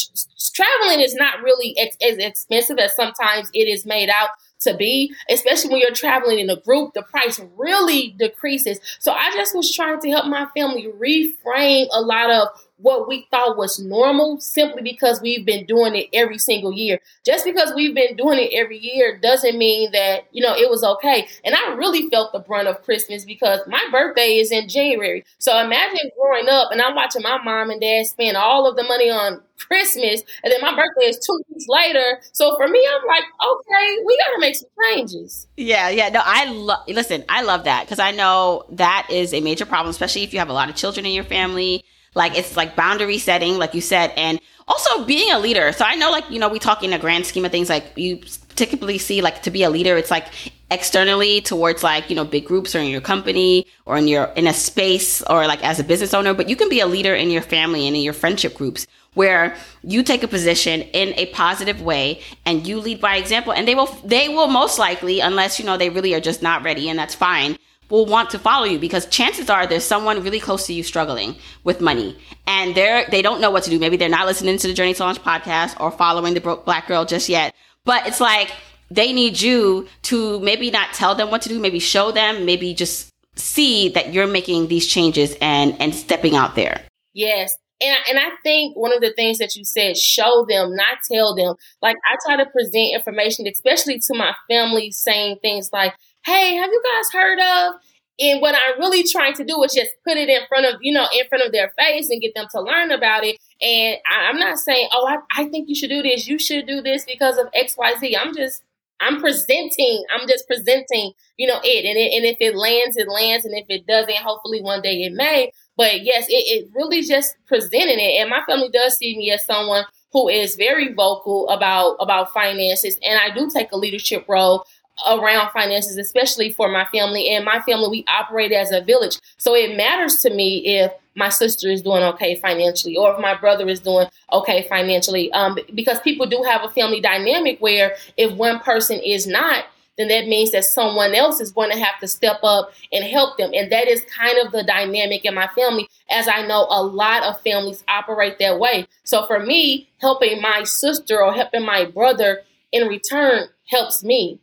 traveling is not really ex- as expensive as sometimes it is made out to be, especially when you're traveling in a group, the price really decreases. So I just was trying to help my family reframe a lot of what we thought was normal simply because we've been doing it every single year. Just because we've been doing it every year doesn't mean that, you know, it was okay. And I really felt the brunt of Christmas because my birthday is in January. So imagine growing up and I'm watching my mom and dad spend all of the money on Christmas and then my birthday is two weeks later. So for me, I'm like, okay, we got to make some changes. Yeah, yeah. No, I love, listen, I love that because I know that is a major problem, especially if you have a lot of children in your family like it's like boundary setting, like you said, and also being a leader. So I know, like you know, we talk in a grand scheme of things. Like you typically see, like to be a leader, it's like externally towards like you know big groups or in your company or in your in a space or like as a business owner. But you can be a leader in your family and in your friendship groups where you take a position in a positive way and you lead by example and they will they will most likely unless you know they really are just not ready and that's fine will want to follow you because chances are there's someone really close to you struggling with money and they're they don't know what to do. Maybe they're not listening to the Journey to Launch podcast or following the broke black girl just yet. But it's like they need you to maybe not tell them what to do, maybe show them, maybe just see that you're making these changes and and stepping out there. Yes. And and I think one of the things that you said, show them, not tell them. Like I try to present information, especially to my family, saying things like, hey, have you guys heard of? And what I'm really trying to do is just put it in front of, you know, in front of their face and get them to learn about it. And I, am not saying, oh, I, I think you should do this. You should do this because of X, Y, Z. I'm just, I'm presenting, I'm just presenting, you know, it. And, it, and if it lands, it lands. And if it doesn't, hopefully one day it may. But yes, it, it really just presenting it. And my family does see me as someone who is very vocal about about finances and I do take a leadership role around finances, especially for my family. And my family, we operate as a village. So it matters to me if my sister is doing okay financially or if my brother is doing okay financially. Um, because people do have a family dynamic where if one person is not, then that means that someone else is going to have to step up and help them. And that is kind of the dynamic in my family, as I know a lot of families operate that way. So for me, helping my sister or helping my brother in return helps me.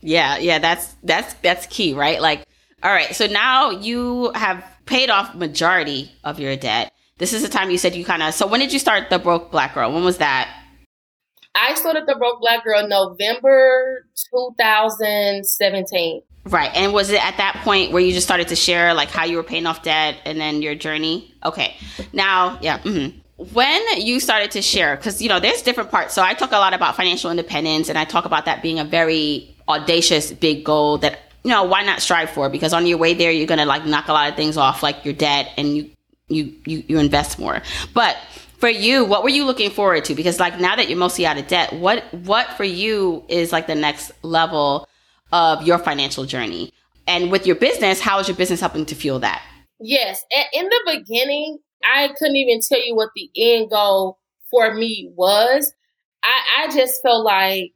Yeah, yeah, that's that's that's key, right? Like, all right, so now you have paid off majority of your debt. This is the time you said you kind of. So when did you start the broke black girl? When was that? I started the broke black girl November 2017. Right, and was it at that point where you just started to share like how you were paying off debt and then your journey? Okay, now yeah. Mm-hmm when you started to share because you know there's different parts so i talk a lot about financial independence and i talk about that being a very audacious big goal that you know why not strive for? Because on your way there you're gonna like knock a lot of things off like your debt and you you you, you invest more. But for you what were you looking forward to? Because like now that you're mostly out of debt what what for you is like the next level of your financial journey? And with your business how is your business helping to fuel that? Yes in the beginning i couldn't even tell you what the end goal for me was. I i just felt like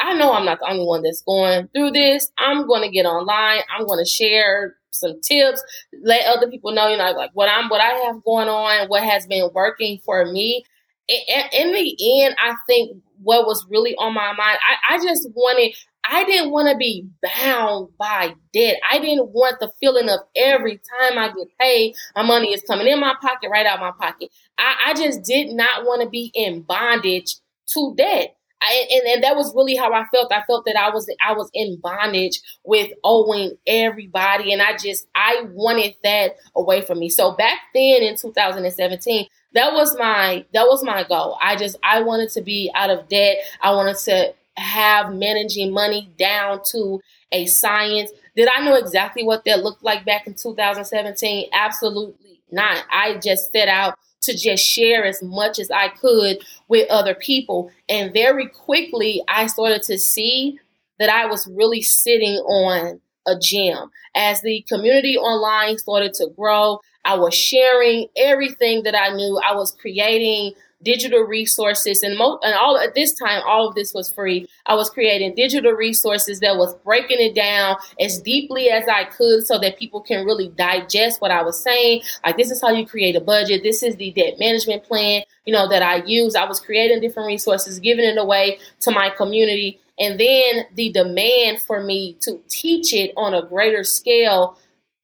I know I'm not the only one that's going through this. I'm going to get online. I'm going to share some tips, let other people know, you know, like what I'm, what I have going on, what has been working for me. In, in the end, I think what was really on my mind, I, I just wanted, I didn't want to be bound by debt. I didn't want the feeling of every time I get paid, my money is coming in my pocket, right out my pocket. I, I just did not want to be in bondage to debt. I, and, and that was really how I felt. I felt that I was I was in bondage with owing everybody, and I just I wanted that away from me. So back then in 2017, that was my that was my goal. I just I wanted to be out of debt. I wanted to have managing money down to a science. Did I know exactly what that looked like back in 2017? Absolutely not. I just set out to just share as much as I could with other people. And very quickly, I started to see that I was really sitting on a gem. As the community online started to grow, I was sharing everything that I knew. I was creating digital resources and mo- and all at this time all of this was free. I was creating digital resources that was breaking it down as deeply as i could so that people can really digest what i was saying. Like this is how you create a budget. This is the debt management plan you know that i use. I was creating different resources giving it away to my community. And then the demand for me to teach it on a greater scale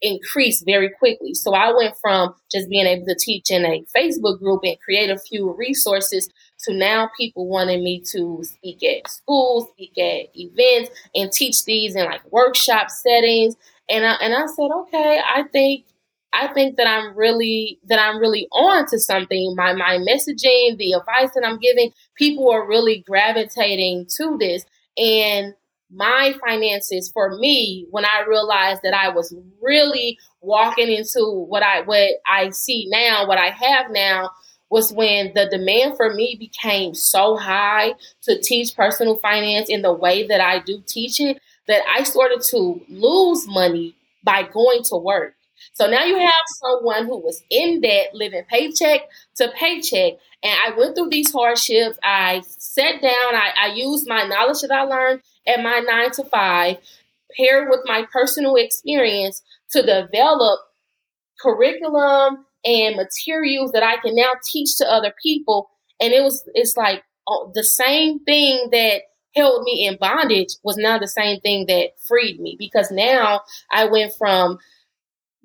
increased very quickly. So I went from just being able to teach in a Facebook group and create a few resources to now people wanting me to speak at schools, speak at events, and teach these in like workshop settings. And I and I said, okay, I think I think that I'm really that I'm really on to something. My my messaging, the advice that I'm giving, people are really gravitating to this. And my finances for me when I realized that I was really walking into what I what I see now, what I have now was when the demand for me became so high to teach personal finance in the way that I do teach it that I started to lose money by going to work. So now you have someone who was in debt, living paycheck to paycheck. And I went through these hardships. I sat down, I, I used my knowledge that I learned at my nine to five, paired with my personal experience to develop curriculum and materials that I can now teach to other people. And it was, it's like oh, the same thing that held me in bondage was now the same thing that freed me because now I went from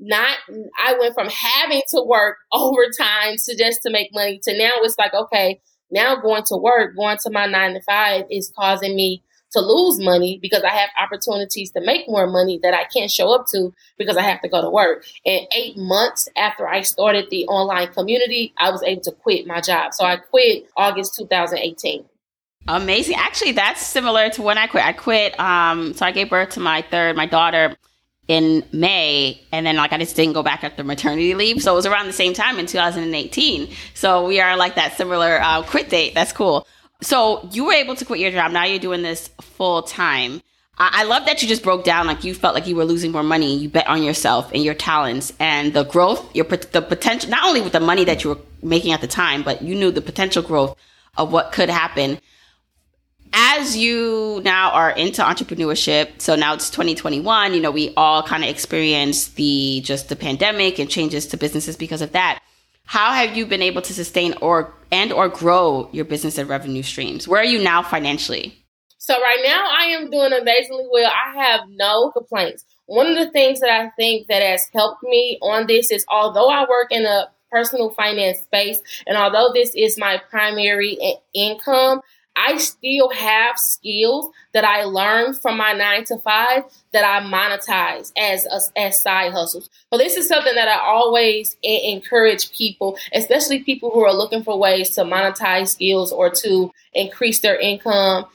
not I went from having to work overtime to just to make money to now it's like okay now going to work going to my nine to five is causing me to lose money because I have opportunities to make more money that I can't show up to because I have to go to work. And eight months after I started the online community, I was able to quit my job. So I quit August 2018. Amazing. Actually, that's similar to when I quit. I quit. Um, so I gave birth to my third, my daughter in May, and then like I just didn't go back after maternity leave. So it was around the same time in 2018. So we are like that similar uh, quit date. That's cool. So you were able to quit your job. Now you're doing this full time. I-, I love that you just broke down like you felt like you were losing more money. You bet on yourself and your talents and the growth, your the potential. Not only with the money that you were making at the time, but you knew the potential growth of what could happen as you now are into entrepreneurship, so now it's 2021, you know, we all kind of experienced the just the pandemic and changes to businesses because of that. How have you been able to sustain or and or grow your business and revenue streams? Where are you now financially? So right now I am doing amazingly well. I have no complaints. One of the things that I think that has helped me on this is although I work in a personal finance space and although this is my primary income, I still have skills that I learned from my nine to five that I monetize as as side hustles. So this is something that I always encourage people, especially people who are looking for ways to monetize skills or to increase their income.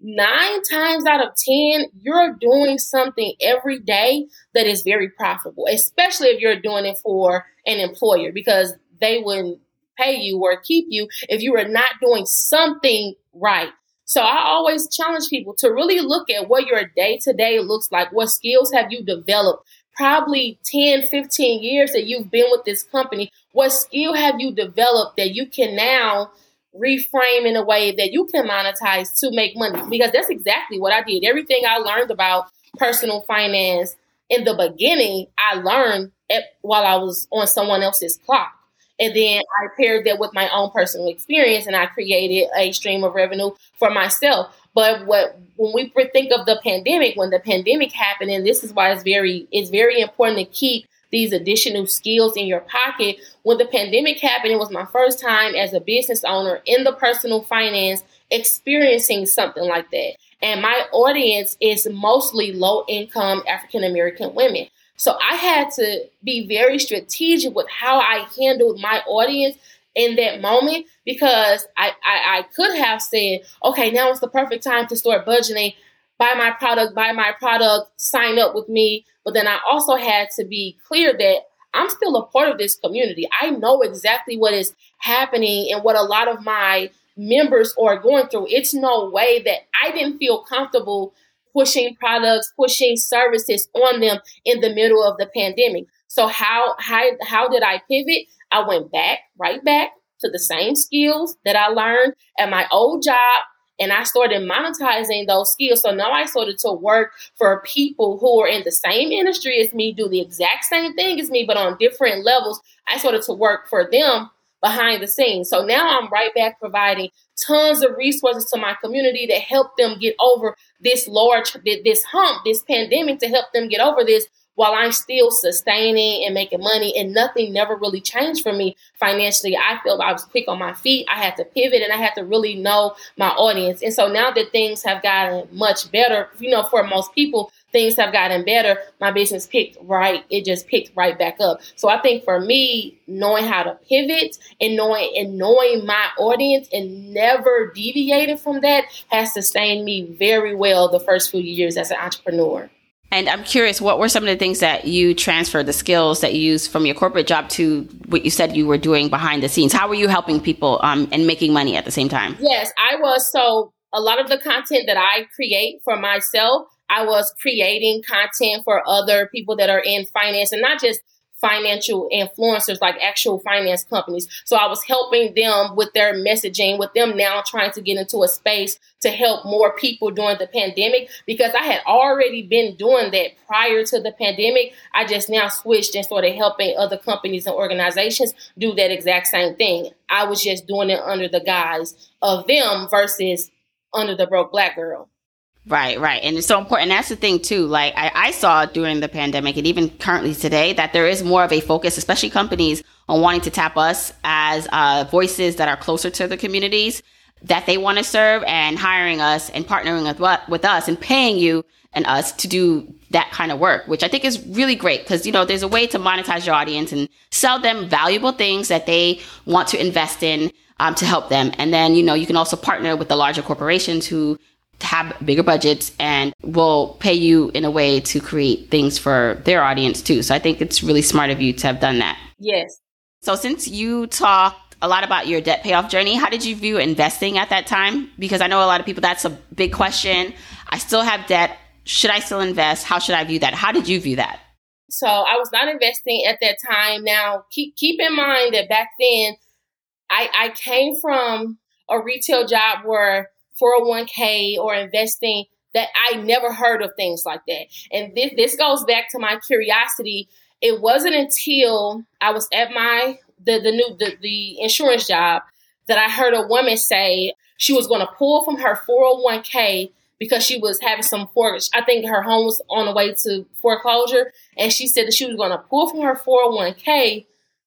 Nine times out of ten, you're doing something every day that is very profitable, especially if you're doing it for an employer because they wouldn't pay you or keep you if you are not doing something right. So I always challenge people to really look at what your day to day looks like. What skills have you developed? Probably 10, 15 years that you've been with this company. What skill have you developed that you can now reframe in a way that you can monetize to make money? Because that's exactly what I did. Everything I learned about personal finance in the beginning, I learned while I was on someone else's clock. And then I paired that with my own personal experience and I created a stream of revenue for myself. But what when we think of the pandemic, when the pandemic happened, and this is why it's very it's very important to keep these additional skills in your pocket. When the pandemic happened, it was my first time as a business owner in the personal finance experiencing something like that. And my audience is mostly low income African American women. So I had to be very strategic with how I handled my audience in that moment because I, I, I could have said, okay, now it's the perfect time to start budgeting, buy my product, buy my product, sign up with me. But then I also had to be clear that I'm still a part of this community. I know exactly what is happening and what a lot of my members are going through. It's no way that I didn't feel comfortable pushing products, pushing services on them in the middle of the pandemic. So how how how did I pivot? I went back, right back to the same skills that I learned at my old job and I started monetizing those skills. So now I started to work for people who are in the same industry as me, do the exact same thing as me, but on different levels. I started to work for them behind the scenes. So now I'm right back providing tons of resources to my community to help them get over this large, this hump, this pandemic, to help them get over this while I'm still sustaining and making money, and nothing never really changed for me financially. I felt I was quick on my feet. I had to pivot and I had to really know my audience. And so now that things have gotten much better, you know, for most people, things have gotten better. My business picked right. It just picked right back up. So I think for me, knowing how to pivot and knowing and knowing my audience and never deviating from that has sustained me very well the first few years as an entrepreneur. And I'm curious, what were some of the things that you transferred, the skills that you used from your corporate job to what you said you were doing behind the scenes? How were you helping people um, and making money at the same time? Yes, I was. So a lot of the content that I create for myself, I was creating content for other people that are in finance and not just financial influencers, like actual finance companies. So I was helping them with their messaging, with them now trying to get into a space to help more people during the pandemic because I had already been doing that prior to the pandemic. I just now switched and started helping other companies and organizations do that exact same thing. I was just doing it under the guise of them versus under the broke black girl. Right, right. And it's so important. That's the thing too. Like I, I, saw during the pandemic and even currently today that there is more of a focus, especially companies on wanting to tap us as uh, voices that are closer to the communities that they want to serve and hiring us and partnering with, with us and paying you and us to do that kind of work, which I think is really great because, you know, there's a way to monetize your audience and sell them valuable things that they want to invest in um, to help them. And then, you know, you can also partner with the larger corporations who have bigger budgets and will pay you in a way to create things for their audience too. So I think it's really smart of you to have done that. Yes. So since you talked a lot about your debt payoff journey, how did you view investing at that time? Because I know a lot of people that's a big question. I still have debt. Should I still invest? How should I view that? How did you view that? So I was not investing at that time. Now keep keep in mind that back then I I came from a retail job where 401k or investing that I never heard of things like that. And this, this goes back to my curiosity. It wasn't until I was at my the the new the, the insurance job that I heard a woman say she was going to pull from her 401k because she was having some for I think her home was on the way to foreclosure and she said that she was going to pull from her 401k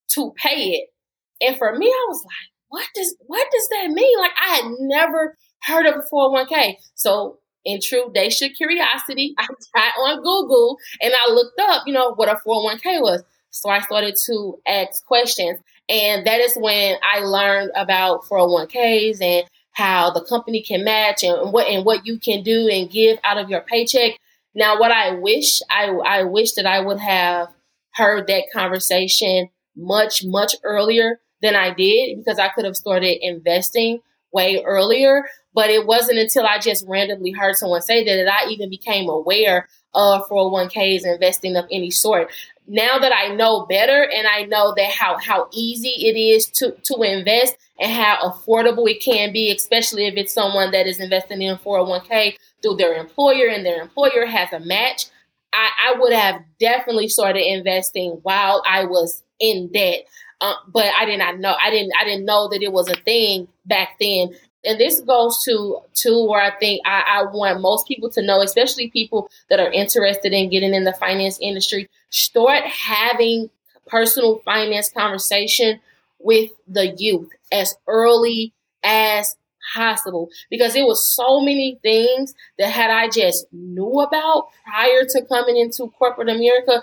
to pay it. And for me I was like, what does what does that mean? Like I had never heard of a 401k. So in true Dasha curiosity, I got on Google and I looked up, you know, what a 401k was. So I started to ask questions. And that is when I learned about 401ks and how the company can match and what and what you can do and give out of your paycheck. Now, what I wish I I wish that I would have heard that conversation much much earlier than I did because I could have started investing way earlier. But it wasn't until I just randomly heard someone say that that I even became aware of 401ks investing of any sort. Now that I know better and I know that how, how easy it is to, to invest and how affordable it can be, especially if it's someone that is investing in 401k through their employer and their employer has a match, I, I would have definitely started investing while I was in debt. Uh, but I did not know. I didn't. I didn't know that it was a thing back then and this goes to to where I think I, I, want most people to know, especially people that are interested in getting in the finance industry, start having personal finance conversation with the youth as early as possible because it was so many things that had I just knew about prior to coming into corporate America,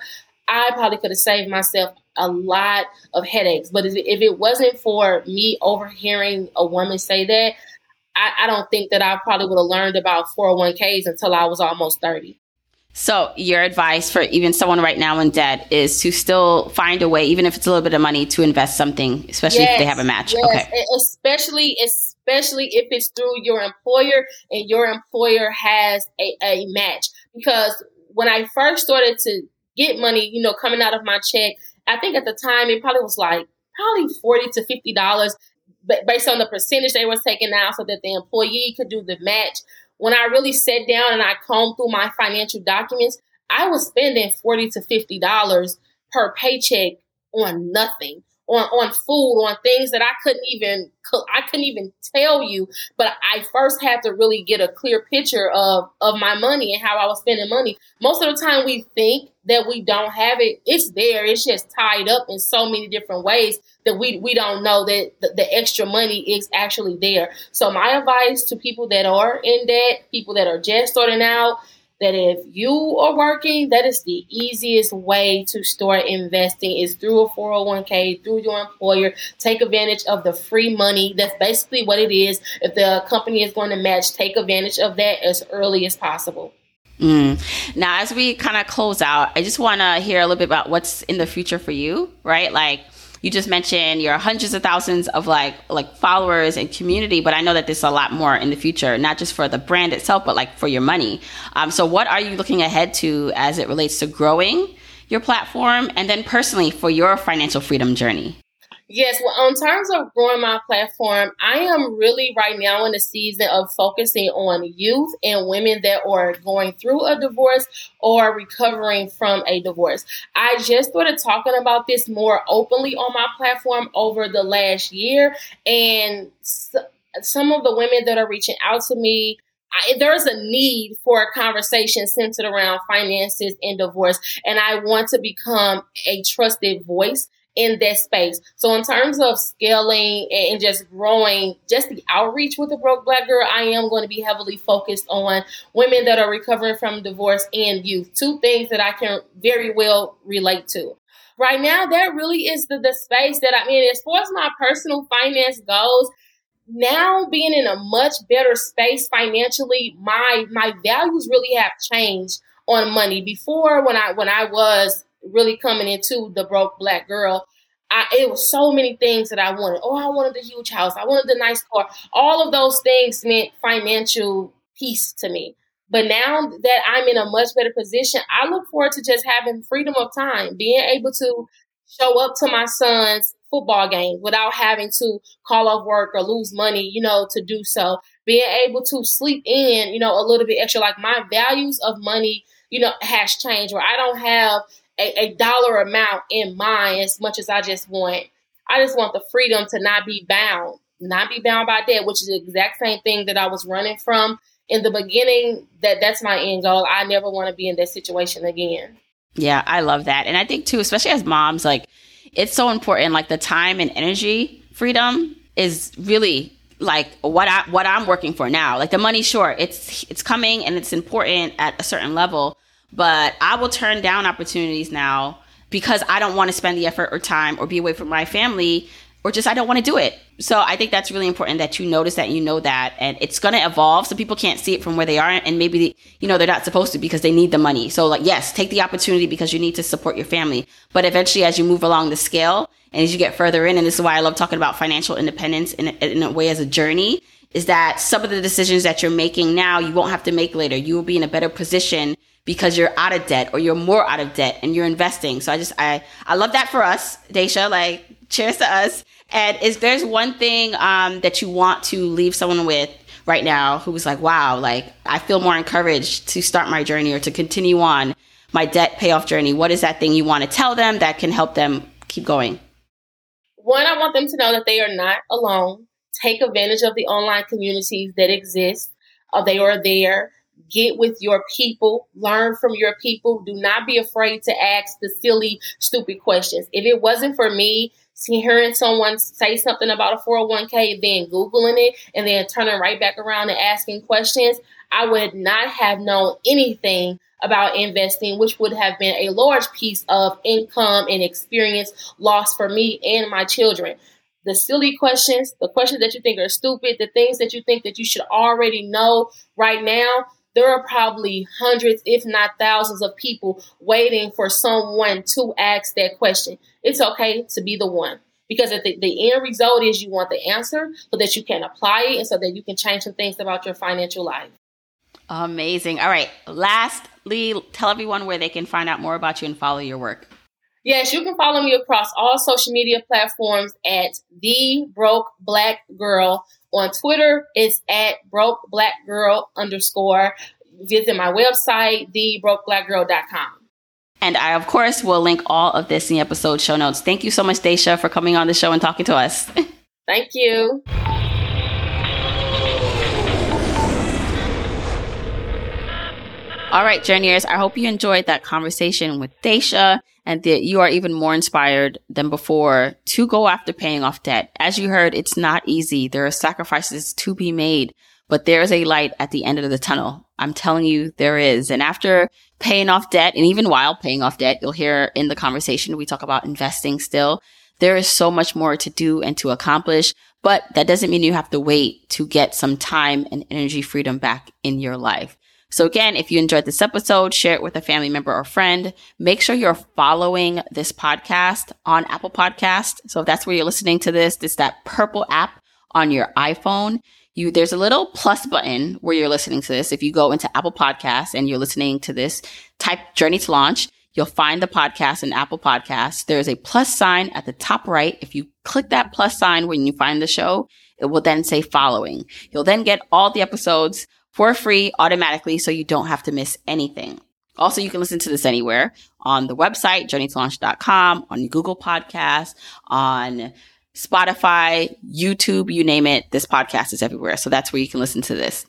I probably could have saved myself a lot of headaches. But if it wasn't for me overhearing a woman say that, I, I don't think that I probably would have learned about 401ks until I was almost 30. So, your advice for even someone right now in debt is to still find a way, even if it's a little bit of money, to invest something, especially yes, if they have a match. Yes. Okay. Especially, especially if it's through your employer and your employer has a, a match. Because when I first started to get money, you know, coming out of my check. I think at the time it probably was like probably 40 to $50 based on the percentage they were taking out so that the employee could do the match. When I really sat down and I combed through my financial documents, I was spending 40 to $50 per paycheck on nothing on on food, on things that I couldn't even I couldn't even tell you. But I first had to really get a clear picture of of my money and how I was spending money. Most of the time, we think that we don't have it. It's there. It's just tied up in so many different ways that we we don't know that the, the extra money is actually there. So my advice to people that are in debt, people that are just starting out that if you are working, that is the easiest way to start investing is through a 401k, through your employer. Take advantage of the free money. That's basically what it is. If the company is going to match, take advantage of that as early as possible. Mm. Now, as we kind of close out, I just want to hear a little bit about what's in the future for you, right? Like, you just mentioned your hundreds of thousands of like like followers and community but i know that there's a lot more in the future not just for the brand itself but like for your money. Um, so what are you looking ahead to as it relates to growing your platform and then personally for your financial freedom journey Yes, well, in terms of growing my platform, I am really right now in the season of focusing on youth and women that are going through a divorce or recovering from a divorce. I just started talking about this more openly on my platform over the last year, and some of the women that are reaching out to me I, there's a need for a conversation centered around finances and divorce, and I want to become a trusted voice in that space. So in terms of scaling and just growing, just the outreach with the broke black girl, I am going to be heavily focused on women that are recovering from divorce and youth. Two things that I can very well relate to. Right now, that really is the, the space that I mean, as far as my personal finance goes, now being in a much better space financially, my my values really have changed on money. Before when I when I was really coming into the broke black girl, I, it was so many things that I wanted. Oh, I wanted the huge house. I wanted the nice car. All of those things meant financial peace to me. But now that I'm in a much better position, I look forward to just having freedom of time, being able to show up to my son's football game without having to call off work or lose money, you know, to do so. Being able to sleep in, you know, a little bit extra. Like my values of money, you know, has changed where I don't have a, a dollar amount in mind as much as I just want. I just want the freedom to not be bound, not be bound by debt, which is the exact same thing that I was running from in the beginning. That that's my end goal. I never want to be in that situation again. Yeah, I love that, and I think too, especially as moms, like it's so important. Like the time and energy freedom is really like what I what I'm working for now. Like the money, sure, it's it's coming and it's important at a certain level, but I will turn down opportunities now because I don't want to spend the effort or time or be away from my family or just I don't want to do it. So I think that's really important that you notice that you know that and it's going to evolve so people can't see it from where they are and maybe you know they're not supposed to because they need the money. So like yes, take the opportunity because you need to support your family. But eventually as you move along the scale and as you get further in and this is why I love talking about financial independence in a, in a way as a journey is that some of the decisions that you're making now you won't have to make later. You will be in a better position because you're out of debt or you're more out of debt and you're investing. So I just I I love that for us, Dasha. Like cheers to us. And is there's one thing um, that you want to leave someone with right now who's like, wow, like I feel more encouraged to start my journey or to continue on my debt payoff journey? What is that thing you want to tell them that can help them keep going? One, I want them to know that they are not alone. Take advantage of the online communities that exist. Uh, they are there get with your people, learn from your people. Do not be afraid to ask the silly, stupid questions. If it wasn't for me, hearing someone say something about a 401k, then Googling it, and then turning right back around and asking questions, I would not have known anything about investing, which would have been a large piece of income and experience lost for me and my children. The silly questions, the questions that you think are stupid, the things that you think that you should already know right now, there are probably hundreds, if not thousands, of people waiting for someone to ask that question. It's okay to be the one because the, the end result is you want the answer so that you can apply it and so that you can change some things about your financial life. Amazing. All right. Lastly, tell everyone where they can find out more about you and follow your work. Yes, you can follow me across all social media platforms at the broke black girl. On Twitter, it's at broke black girl underscore. Visit my website, thebrokeblackgirl.com. And I, of course, will link all of this in the episode show notes. Thank you so much, Dasha, for coming on the show and talking to us. Thank you. All right, journeyers, I hope you enjoyed that conversation with Dasha and that you are even more inspired than before to go after paying off debt. As you heard, it's not easy. There are sacrifices to be made, but there is a light at the end of the tunnel. I'm telling you, there is. And after paying off debt, and even while paying off debt, you'll hear in the conversation, we talk about investing still. There is so much more to do and to accomplish, but that doesn't mean you have to wait to get some time and energy freedom back in your life. So again, if you enjoyed this episode, share it with a family member or friend. Make sure you're following this podcast on Apple Podcast. So if that's where you're listening to this, it's that purple app on your iPhone. You, there's a little plus button where you're listening to this. If you go into Apple Podcasts and you're listening to this, type Journey to Launch. You'll find the podcast in Apple Podcasts. There's a plus sign at the top right. If you click that plus sign when you find the show, it will then say following. You'll then get all the episodes for free automatically so you don't have to miss anything. Also, you can listen to this anywhere on the website, journeytolaunch.com, on Google Podcasts, on Spotify, YouTube, you name it. This podcast is everywhere. So that's where you can listen to this.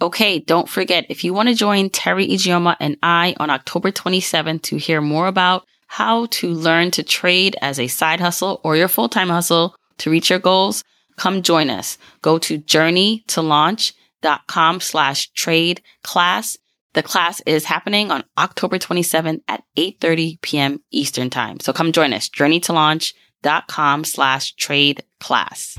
Okay, don't forget, if you want to join Teri Ijeoma and I on October 27th to hear more about how to learn to trade as a side hustle or your full-time hustle to reach your goals, come join us. Go to journey to launch dot com slash trade class. The class is happening on October 27th at 8.30 p.m. Eastern time. So come join us. Journey to launch dot com slash trade class.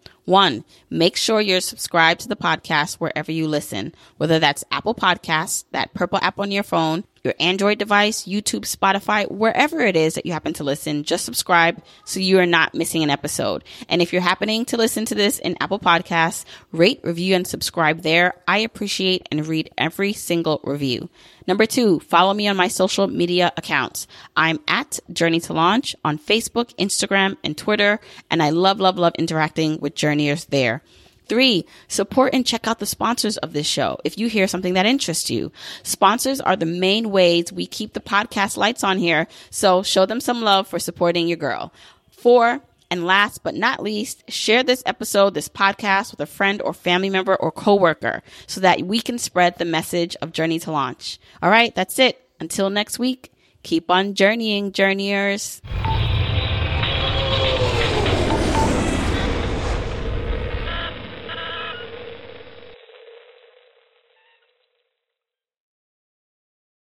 One, make sure you're subscribed to the podcast wherever you listen, whether that's Apple Podcasts, that purple app on your phone, your Android device, YouTube, Spotify, wherever it is that you happen to listen, just subscribe so you are not missing an episode. And if you're happening to listen to this in Apple Podcasts, rate, review, and subscribe there. I appreciate and read every single review. Number two, follow me on my social media accounts. I'm at Journey to Launch on Facebook, Instagram, and Twitter, and I love, love, love interacting with journeyers there. Three, support and check out the sponsors of this show if you hear something that interests you. Sponsors are the main ways we keep the podcast lights on here, so show them some love for supporting your girl. Four, and last but not least, share this episode, this podcast with a friend or family member or coworker so that we can spread the message of Journey to Launch. All right, that's it. Until next week, keep on journeying, journeyers.